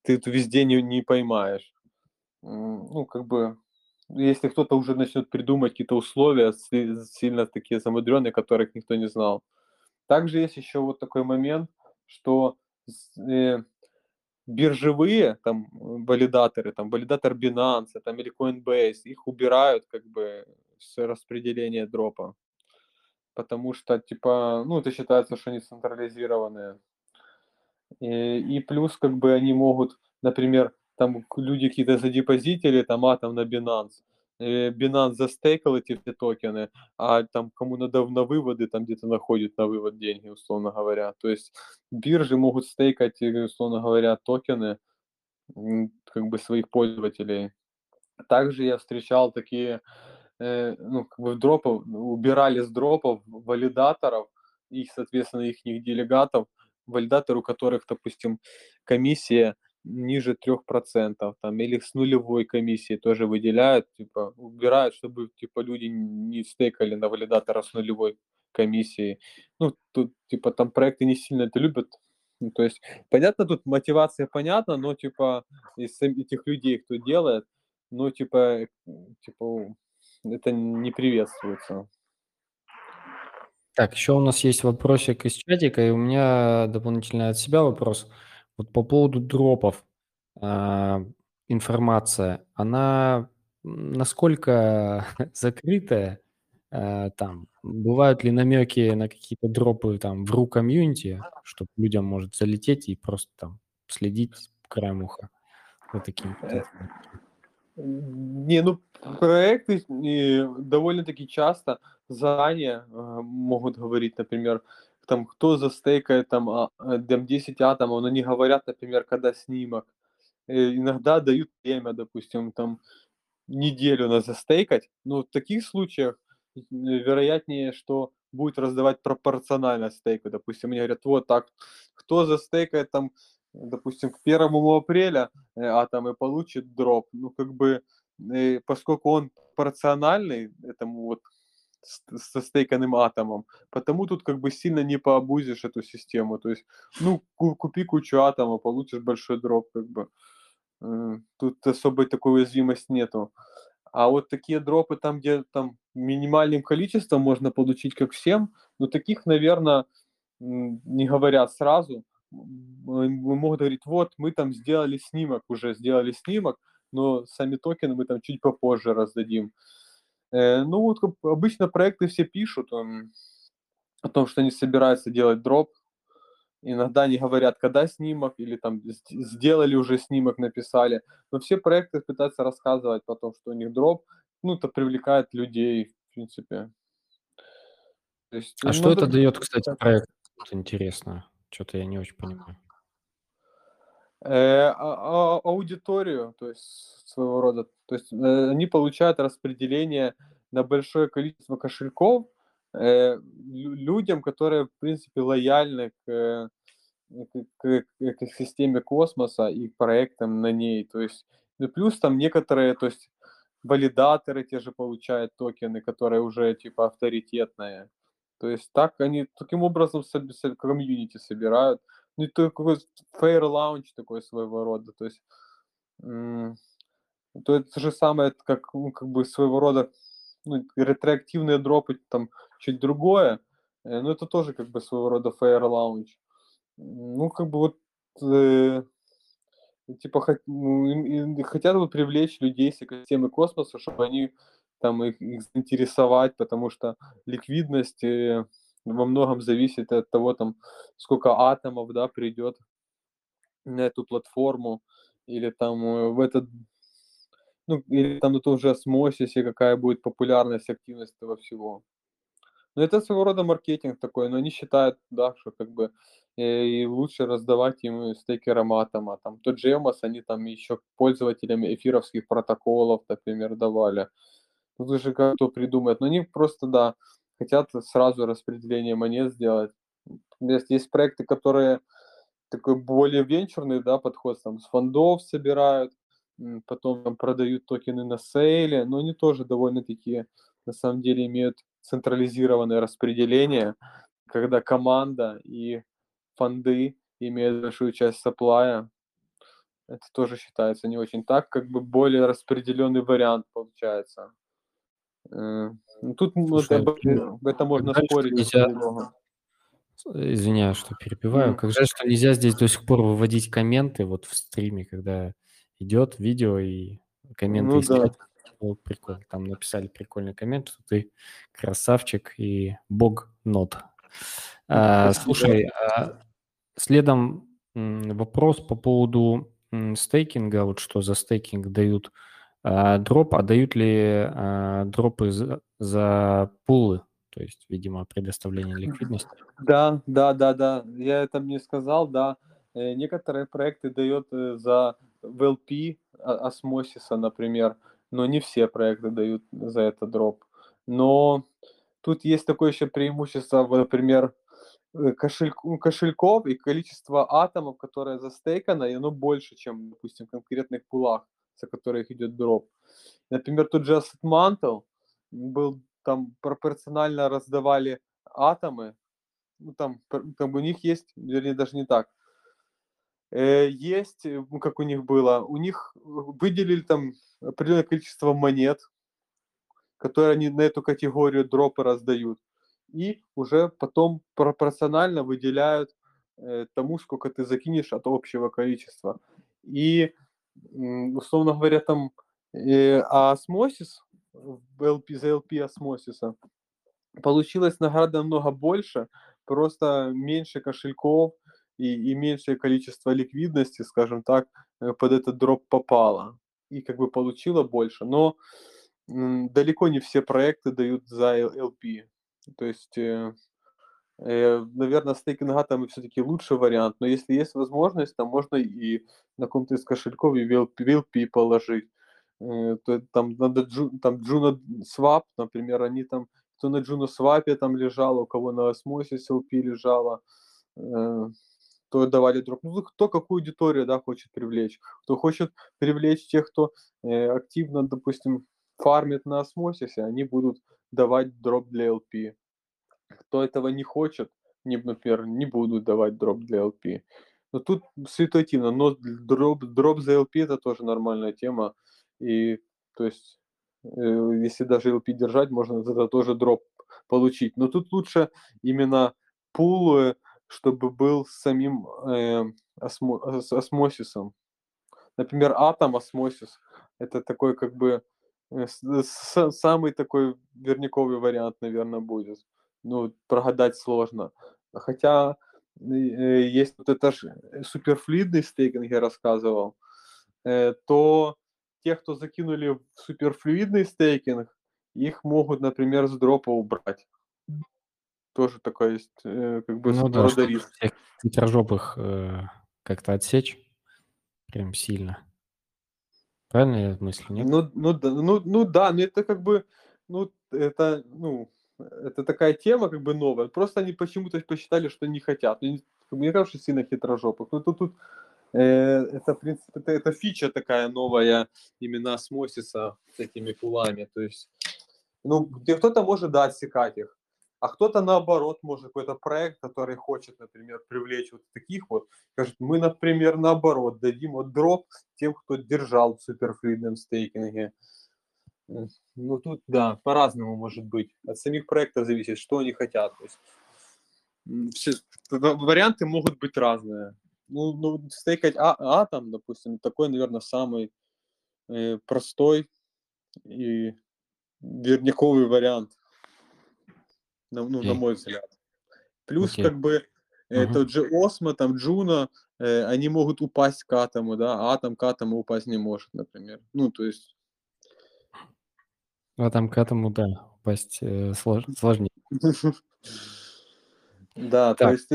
ты это везде не, не поймаешь. Ну, как бы, если кто-то уже начнет придумать какие-то условия сильно такие замудренные, которых никто не знал. Также есть еще вот такой момент, что э, биржевые там валидаторы, там валидатор Binance там, или Coinbase, их убирают как бы с распределения дропа. Потому что, типа, ну, это считается, что они централизированные. И, и плюс, как бы, они могут, например, там люди какие-то задепозитили, там атом на Binance, э, Binance застейкал эти все токены, а там кому надо на выводы, там где-то находит на вывод деньги, условно говоря. То есть биржи могут стейкать, э, условно говоря, токены как бы своих пользователей. Также я встречал такие, э, ну, как бы дропов, убирали с дропов валидаторов и, соответственно, их делегатов, валидаторы, у которых, допустим, комиссия ниже 3%, там, или с нулевой комиссией тоже выделяют, типа, убирают, чтобы, типа, люди не стейкали на валидатора с нулевой комиссией. Ну, тут, типа, там проекты не сильно это любят. Ну, то есть, понятно, тут мотивация понятна, но, типа, из этих людей, кто делает, ну, типа, типа, это не приветствуется.
Так, еще у нас есть вопросик из чатика, и у меня дополнительно от себя вопрос. Вот по поводу дропов, а, информация, она насколько закрытая? А, там бывают ли намеки на какие-то дропы там в ру-комьюнити, чтобы людям может залететь и просто там следить краем уха? Вот такие
э, Не, ну проекты довольно-таки часто заранее а, могут говорить, например, там, кто застейкает там, а, э, там 10 атомов, но не говорят, например, когда снимок. Э, иногда дают время, допустим, там неделю на застейкать, но в таких случаях вероятнее, что будет раздавать пропорционально стейку. Допустим, мне говорят, вот так, кто застейкает там, допустим, к 1 апреля э, атом и получит дроп. Ну, как бы, поскольку он пропорциональный этому вот со стейканным атомом. Потому тут как бы сильно не пообузишь эту систему. То есть, ну, купи кучу атомов, получишь большой дроп, как бы. Тут особой такой уязвимости нету. А вот такие дропы там, где там минимальным количеством можно получить как всем, ну таких, наверное, не говорят сразу. Могут говорить, вот мы там сделали снимок, уже сделали снимок, но сами токены мы там чуть попозже раздадим. Э, ну, вот обычно проекты все пишут он, о том, что они собираются делать дроп. Иногда они говорят, когда снимок, или там сделали уже снимок, написали. Но все проекты пытаются рассказывать о том, что у них дроп. Ну, это привлекает людей, в принципе.
есть, а ну, что это дает, кстати, проект? Интересно. Что-то я не очень понимаю.
Э, а, а, аудиторию, то есть своего рода. То есть э, они получают распределение на большое количество кошельков э, людям, которые, в принципе, лояльны к, к, к, к системе космоса и к проектам на ней. То есть, ну, плюс там некоторые, то есть валидаторы те же получают токены, которые уже типа авторитетные. То есть так они таким образом комьюнити собирают ну, это какой fair launch такой своего рода, то есть, то это то же самое, как, ну, как бы своего рода ну, ретроактивные дропы, там, чуть другое, э, но это тоже как бы своего рода fair launch. Ну, как бы вот, э, типа, хот, ну, хотят вот привлечь людей с экосистемы космоса, чтобы они там их, их заинтересовать, потому что ликвидность э, во многом зависит от того, там, сколько атомов, да, придет на эту платформу, или там э, в этот, Ну, или там на том же осмосисе какая будет популярность, активность этого всего. Ну, это своего рода маркетинг такой, но они считают, да, что как бы э, и лучше раздавать им стейкерам атома. Там тот же Эмос, они там еще пользователям эфировских протоколов, например, давали. Тут уже как кто придумает. Но они просто, да, хотят сразу распределение монет сделать. Есть, есть проекты, которые такой более венчурный, да, подход, там, с фондов собирают, потом там продают токены на сейле, но они тоже довольно-таки, на самом деле, имеют централизированное распределение, когда команда и фонды имеют большую часть саплая. Это тоже считается не очень так, как бы более распределенный вариант получается. Ну, тут Слушай, вот, об, этом можно спорить. Нельзя...
Извиняюсь, что перебиваю. Mm. Как жаль, что нельзя здесь до сих пор выводить комменты вот в стриме, когда идет видео и комменты ну, искать. Да. Прикольно. Там написали прикольный коммент, что ты красавчик и бог нот. А, слушай, а, следом вопрос по поводу стейкинга, вот что за стейкинг дают а, дроп, а дают ли а, дропы за, за пулы, то есть, видимо, предоставление ликвидности?
Да, да, да, да, я это не сказал, да. Э, некоторые проекты дают э, за VLP осмосиса, например, но не все проекты дают за это дроп. Но тут есть такое еще преимущество, например, э, кошель, кошельков и количество атомов, которые застейкано, и оно больше, чем, допустим, в конкретных пулах, за которых идет дроп. Например, тот же Asset Mantle был там пропорционально раздавали атомы, ну там бы у них есть, вернее даже не так, э, есть, э, ну как у них было, у них выделили там определенное количество монет, которые они на эту категорию дропы раздают. И уже потом пропорционально выделяют э, тому, сколько ты закинешь от общего количества. И, условно говоря, там э, осмосис, LP, за LP осмосиса, получилось награда намного больше, просто меньше кошельков и, и меньшее количество ликвидности, скажем так, э, под этот дроп попало и как бы получила больше. Но далеко не все проекты дают за LP. То есть, э, наверное, стейкинг атомы все-таки лучший вариант, но если есть возможность, то можно и на каком-то из кошельков и в LP положить. Э, то, там надо там Juno Swap, например, они там, кто на Juno Swap там лежал, у кого на Osmosis LP лежало, э, то давали друг. Ну, кто какую аудиторию, да, хочет привлечь. Кто хочет привлечь тех, кто э, активно, допустим, фармит на осмосисе, они будут давать дроп для LP. Кто этого не хочет, не, например, не будут давать дроп для LP. Но тут ситуативно, но дроп, дроп за LP это тоже нормальная тема. И то есть, э, если даже LP держать, можно за это тоже дроп получить. Но тут лучше именно пул чтобы был с самим э, осмо, с осмосисом. Например, атом осмосис – это такой как бы э, самый такой верниковый вариант, наверное, будет. Ну, прогадать сложно. Хотя э, есть вот это же суперфлюидный стейкинг, я рассказывал, э, то те, кто закинули в суперфлюидный стейкинг, их могут, например, с дропа убрать тоже такая есть, э, как бы,
Ну да, риск. хитрожопых э, как-то отсечь прям сильно. Правильно я мыслю, нет?
Ну, ну, да, ну, ну да, но это как бы, ну, это, ну, это такая тема как бы новая. Просто они почему-то посчитали, что не хотят. Мне кажется, сильно хитрожопых. Ну, тут, тут э, это, в принципе, это, это фича такая новая именно осмосиса с этими пулами. То есть, ну, где кто-то может, да, отсекать их а кто-то наоборот, может какой-то проект, который хочет, например, привлечь вот таких вот, скажет, мы, например, наоборот, дадим вот дроп тем, кто держал в суперфридном стейкинге. Ну тут, да, по-разному может быть. От самих проектов зависит, что они хотят. То есть, все, варианты могут быть разные. Ну, ну стейкать а, атом, допустим, такой, наверное, самый э, простой и верняковый вариант на, ну, на мой взгляд. Плюс, okay. как бы, uh-huh. тот же Osmo, там, Juno, э, они могут упасть к атому, да, а атом к атому упасть не может, например. Ну, то есть,
А там к этому, да, упасть э, слож, сложнее.
Да, то есть,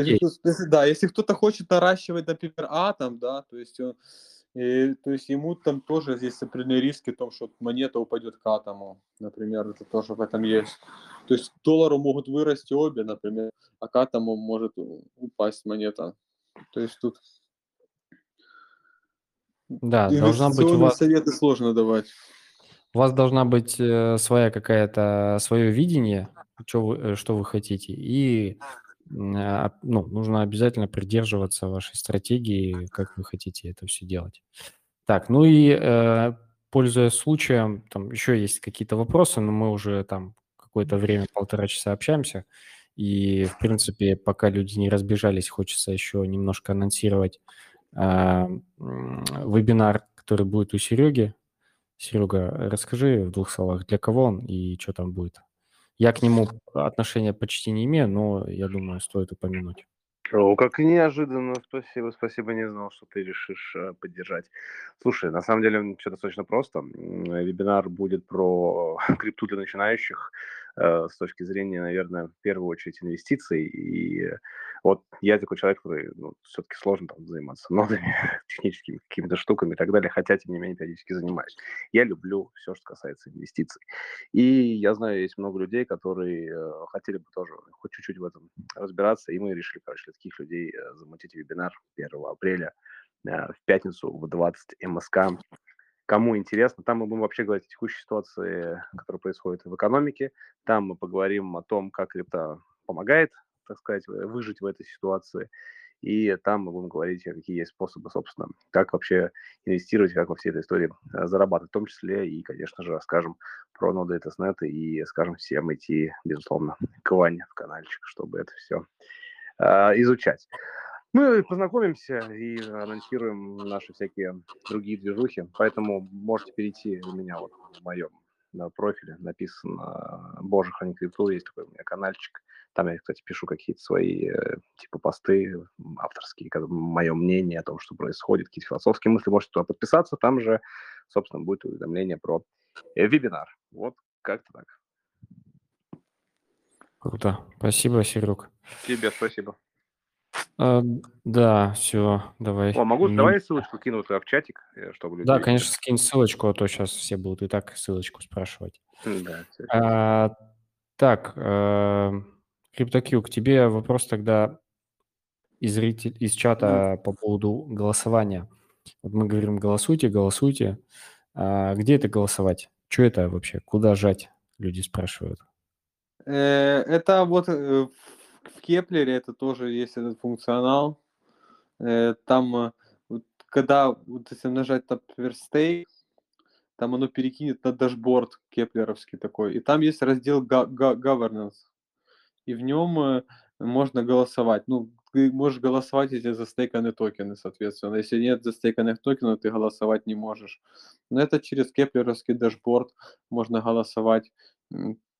да, если кто-то хочет наращивать, например, атом, да, то есть, он, и, то есть ему там тоже есть определенные риски в том, что монета упадет к атому, например, это тоже в этом есть. То есть к доллару могут вырасти обе, например, а к атому может упасть монета. То есть тут
Да, должна быть у вас,
советы сложно давать.
У вас должна быть э, своя какая-то, свое видение, чё вы, э, что вы хотите, и а, ну, нужно обязательно придерживаться вашей стратегии, как вы хотите это все делать. Так, ну и э, пользуясь случаем, там еще есть какие-то вопросы, но мы уже там какое-то время, полтора часа общаемся, и, в принципе, пока люди не разбежались, хочется еще немножко анонсировать м, вебинар, который будет у Сереги. Серега, расскажи в двух словах, для кого он и что там будет. Я к нему отношения почти не имею, но я думаю, стоит упомянуть.
О, как неожиданно, спасибо, спасибо, не знал, что ты решишь э, поддержать. Слушай, на самом деле все достаточно просто. Вебинар будет про крипту для начинающих с точки зрения, наверное, в первую очередь инвестиций. И э, вот я такой человек, который ну, все-таки сложно там заниматься нодами, техническими какими-то штуками и так далее, хотя, тем не менее, периодически занимаюсь. Я люблю все, что касается инвестиций. И я знаю, есть много людей, которые э, хотели бы тоже хоть чуть-чуть в этом разбираться, и мы решили, короче, для таких людей э, замутить вебинар 1 апреля э, в пятницу в 20 МСК. Кому интересно, там мы будем вообще говорить о текущей ситуации, которая происходит в экономике. Там мы поговорим о том, как это помогает, так сказать, э, выжить в этой ситуации. И там мы будем говорить, э, какие есть способы, собственно, как вообще инвестировать, как во всей этой истории э, зарабатывать, в том числе и, конечно же, расскажем про ноды тестнет и скажем всем идти, безусловно, к Ване в каналчик, чтобы это все изучать. Мы познакомимся и анонсируем наши всякие другие движухи, поэтому можете перейти у меня вот в моем на профиле написано «Боже, храни крипту», есть такой у меня каналчик. Там я, кстати, пишу какие-то свои э, типа посты авторские, мое мнение о том, что происходит, какие-то философские мысли. Можете туда подписаться, там же, собственно, будет уведомление про э, вебинар. Вот как-то так.
Круто. Спасибо, Серег.
Тебе спасибо.
А, да, все, давай.
О, могу,
М,
давай ссылочку кину туда в чатик, э, чтобы люди...
Да, конечно, скинь ссылочку, а то сейчас все будут и так ссылочку спрашивать.
Да, всё.
А, так, э, CryptoQ, к тебе вопрос тогда из, зритель, из чата по поводу голосования. Вот мы говорим, голосуйте, голосуйте. А где это голосовать? Что это вообще? Куда жать? Люди спрашивают.
Э, Это вот э, в Keplr'е это тоже есть этот функционал. Э, Там, э, когда вот если нажать, например, stake, там оно перекинет на дашборд кеплеровский такой. И там есть раздел governance. И в нем э, можно голосовать. Ну, ты можешь голосовать, если застейканы токены, соответственно. Если нет застейканных токенов, ты голосовать не можешь. Но это через кеплеровский дашборд можно голосовать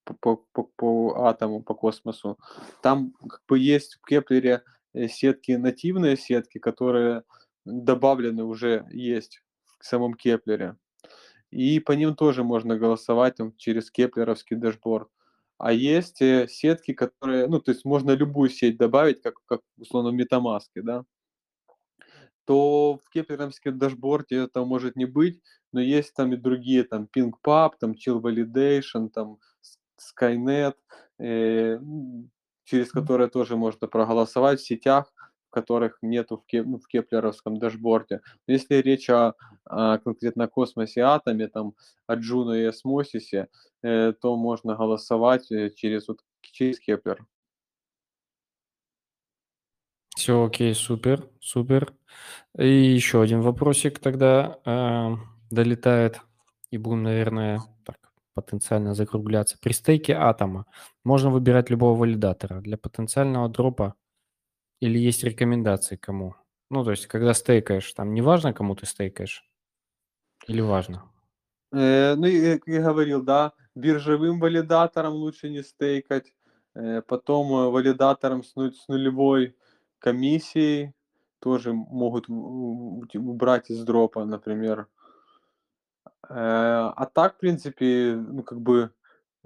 по, по, по, атому, по космосу. Там как бы есть в Keplr'е э, сетки, нативные сетки, которые добавлены уже есть в самом Keplr'е. И по ним тоже можно голосовать там, через кеплеровский дашборд. А есть э, сетки, которые, ну, то есть можно любую сеть добавить, как, как условно в MetaMask, да, то в кеплеровском дашборде это может не быть, но есть там и другие, там PingPub, там Chill Validation, там Skynet, э, через которые тоже можно проголосовать в сетях, в которых нету в, кеп, ну, в кеплеровском дашборде. Но если речь о, о конкретно космосе атоме, там, о Juno и Osmosis'е, э, то можно голосовать э, через, вот, через Keplr.
Все окей, супер, супер. И еще один вопросик тогда э, долетает, и будем, наверное, так, потенциально закругляться. При стейке атома можно выбирать любого валидатора для потенциального дропа или есть рекомендации кому? Ну, то есть, когда стейкаешь, там не важно, кому ты стейкаешь? Или важно?
Э, ну, как я говорил, да, биржевым валидатором лучше не стейкать, э, потом э, валидатором с, ну- с нулевой комиссией тоже могут убрать из дропа, например. Э, а так, в принципе, ну, как бы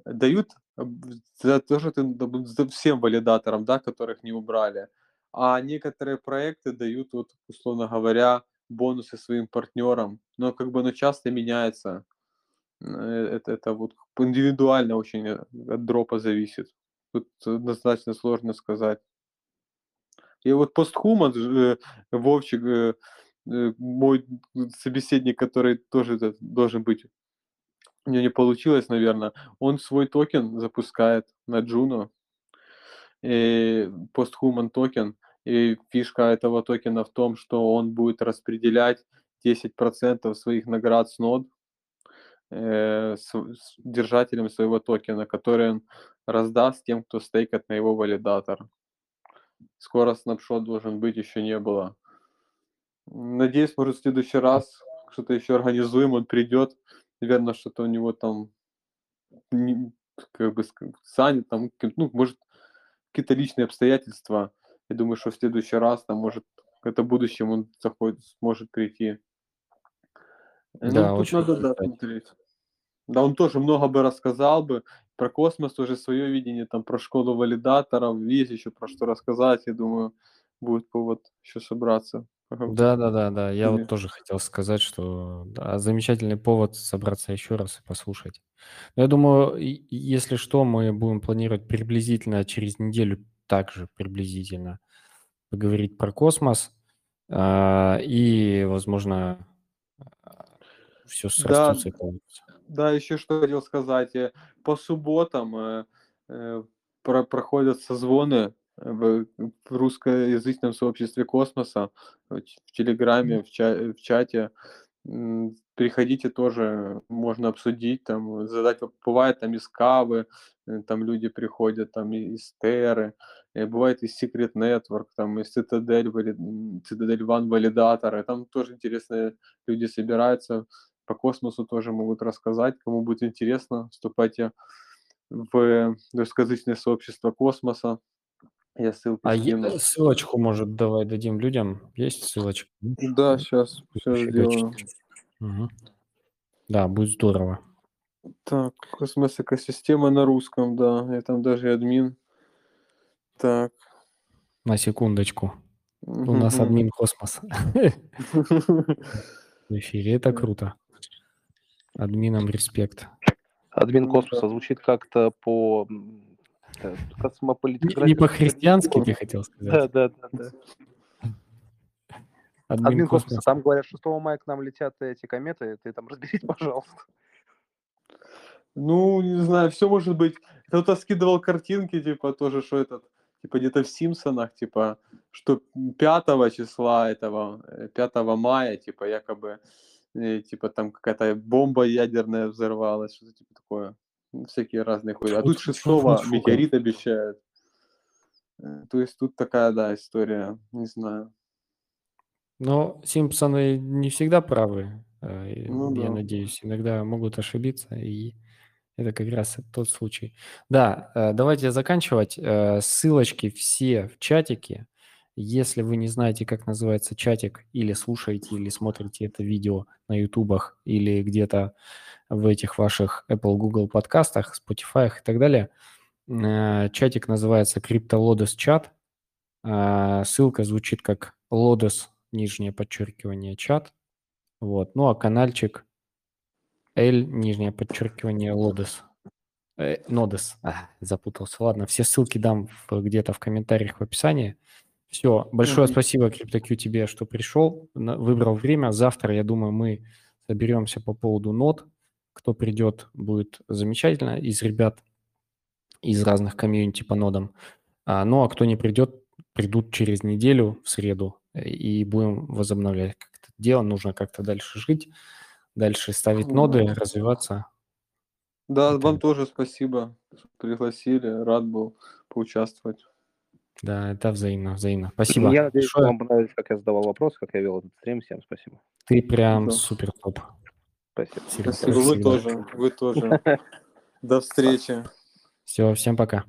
дают за то, что ты за всем валидаторам, да, которых не убрали. А некоторые проекты дают, вот, условно говоря, бонусы своим партнерам, но как бы оно часто меняется. Э, это, это вот индивидуально очень э, от дропа зависит. Тут однозначно сложно сказать. И вот PostHuman, э, Вовчик, э, э, мой собеседник, который тоже должен быть, у него не получилось, наверное, он свой токен запускает на Juno, и PostHuman токен, и фишка этого токена в том, что он будет распределять 10% своих наград с нод э, с, с держателем своего токена, который он раздаст тем, кто стейкает на его валидатор. Скоро снапшот должен быть, еще не было. Надеюсь, может, в следующий раз что-то еще организуем, он придет. Наверное, что-то у него там как бы занят, там, ну, может, какие-то личные обстоятельства. Я думаю, что в следующий раз, там, может, это будущем он заходит, сможет прийти.
Э, да,
ну,
очень
надо да, смотреть. Да, он тоже много бы рассказал бы. Про космос тоже свое видение, там, про школу валидаторов, есть еще про что рассказать, я думаю, будет повод еще собраться.
Да, да, да, да. Я вот тоже хотел сказать, что да, замечательный повод собраться еще раз и послушать. Но я думаю, если что, мы будем планировать приблизительно через неделю также приблизительно поговорить про космос. а, И, возможно, все
Да,
срастутся и получится.
Да, еще что хотел сказать. э, По субботам э, э, про- проходят созвоны в, в русскоязычном сообществе космоса, в Телеграме, в, ча- в чате. Приходите тоже, можно обсудить, там, задать, бывает там из Кавы, э, там люди приходят, там из Теры, э, бывает из Secret Network, там из Citadel, Citadel One валидаторы, там тоже интересные люди собираются, по космосу тоже могут рассказать. Кому будет интересно, вступайте в русскоязычное сообщество космоса. Я ссылку
А
скину.
ссылочку, может, давай дадим людям? Есть ссылочка?
Да, сейчас все сделаю.
Мгм. Да, будет здорово.
Так, космос экосистема на русском, да. Я там даже админ. Так.
На секундочку. У нас админ космос в эфире. Это круто. Админам респект.
Админ космоса звучит как-то по м, э,
Не,
космополитически.
не по-христиански, ты хотел
Да,
сказать.
да, да, да.
Админ
Админ космоса,
космос.
там говорят, 6 мая к нам летят эти кометы, ты там разберись, пожалуйста.
Ну, не знаю, все может быть. Кто-то скидывал картинки, типа, тоже, что этот, типа, где-то в Симпсонах, типа, что 5 числа этого, э, 5 мая, типа, якобы, э, типа, там какая-то бомба ядерная взорвалась, что-то типа такое. Всякие разные хуйни. А тут
фу,
6
фу, фу, фу.
метеорит обещают. Э, То есть тут такая, да, история, не знаю.
Но Симпсоны не всегда правы, э,
Ну
я
да.
надеюсь. Иногда могут ошибиться, и это как раз тот случай. Да, э, давайте заканчивать. Ссылочки все в чатике. Если вы не знаете, как называется чатик, или слушаете, или смотрите это видео на ютубах, или где-то в этих ваших Apple, Google подкастах, Spotify и так далее, э, чатик называется CryptoLotus чат. А, Ссылка звучит как Lodos, нижнее подчеркивание, чат. Вот. Ну, а каналчик L, нижнее подчеркивание, Lodos. Nodus. А, запутался. Ладно, все ссылки дам где-то в комментариях в описании. Все. Большое
Мгм.
спасибо, CryptoQ, тебе, что пришел, выбрал время. Завтра, я думаю, мы соберемся по поводу нот. Кто придет, будет замечательно из ребят из разных комьюнити по нодам. А, ну, а кто не придет, придут через неделю в среду и будем возобновлять как-то дело. Нужно как-то дальше жить, дальше ставить
Ну
ноды, развиваться.
Да,
Это-
вам тоже спасибо, что пригласили, рад был поучаствовать.
Да, это взаимно, взаимно. Спасибо
Я надеюсь, что вам понравилось, как я задавал вопрос, как я вел этот стрим. Всем спасибо.
Ты прям
Да.
супер топ.
Спасибо.
Спасибо, вы тоже, вы тоже. До встречи.
Все, всем пока.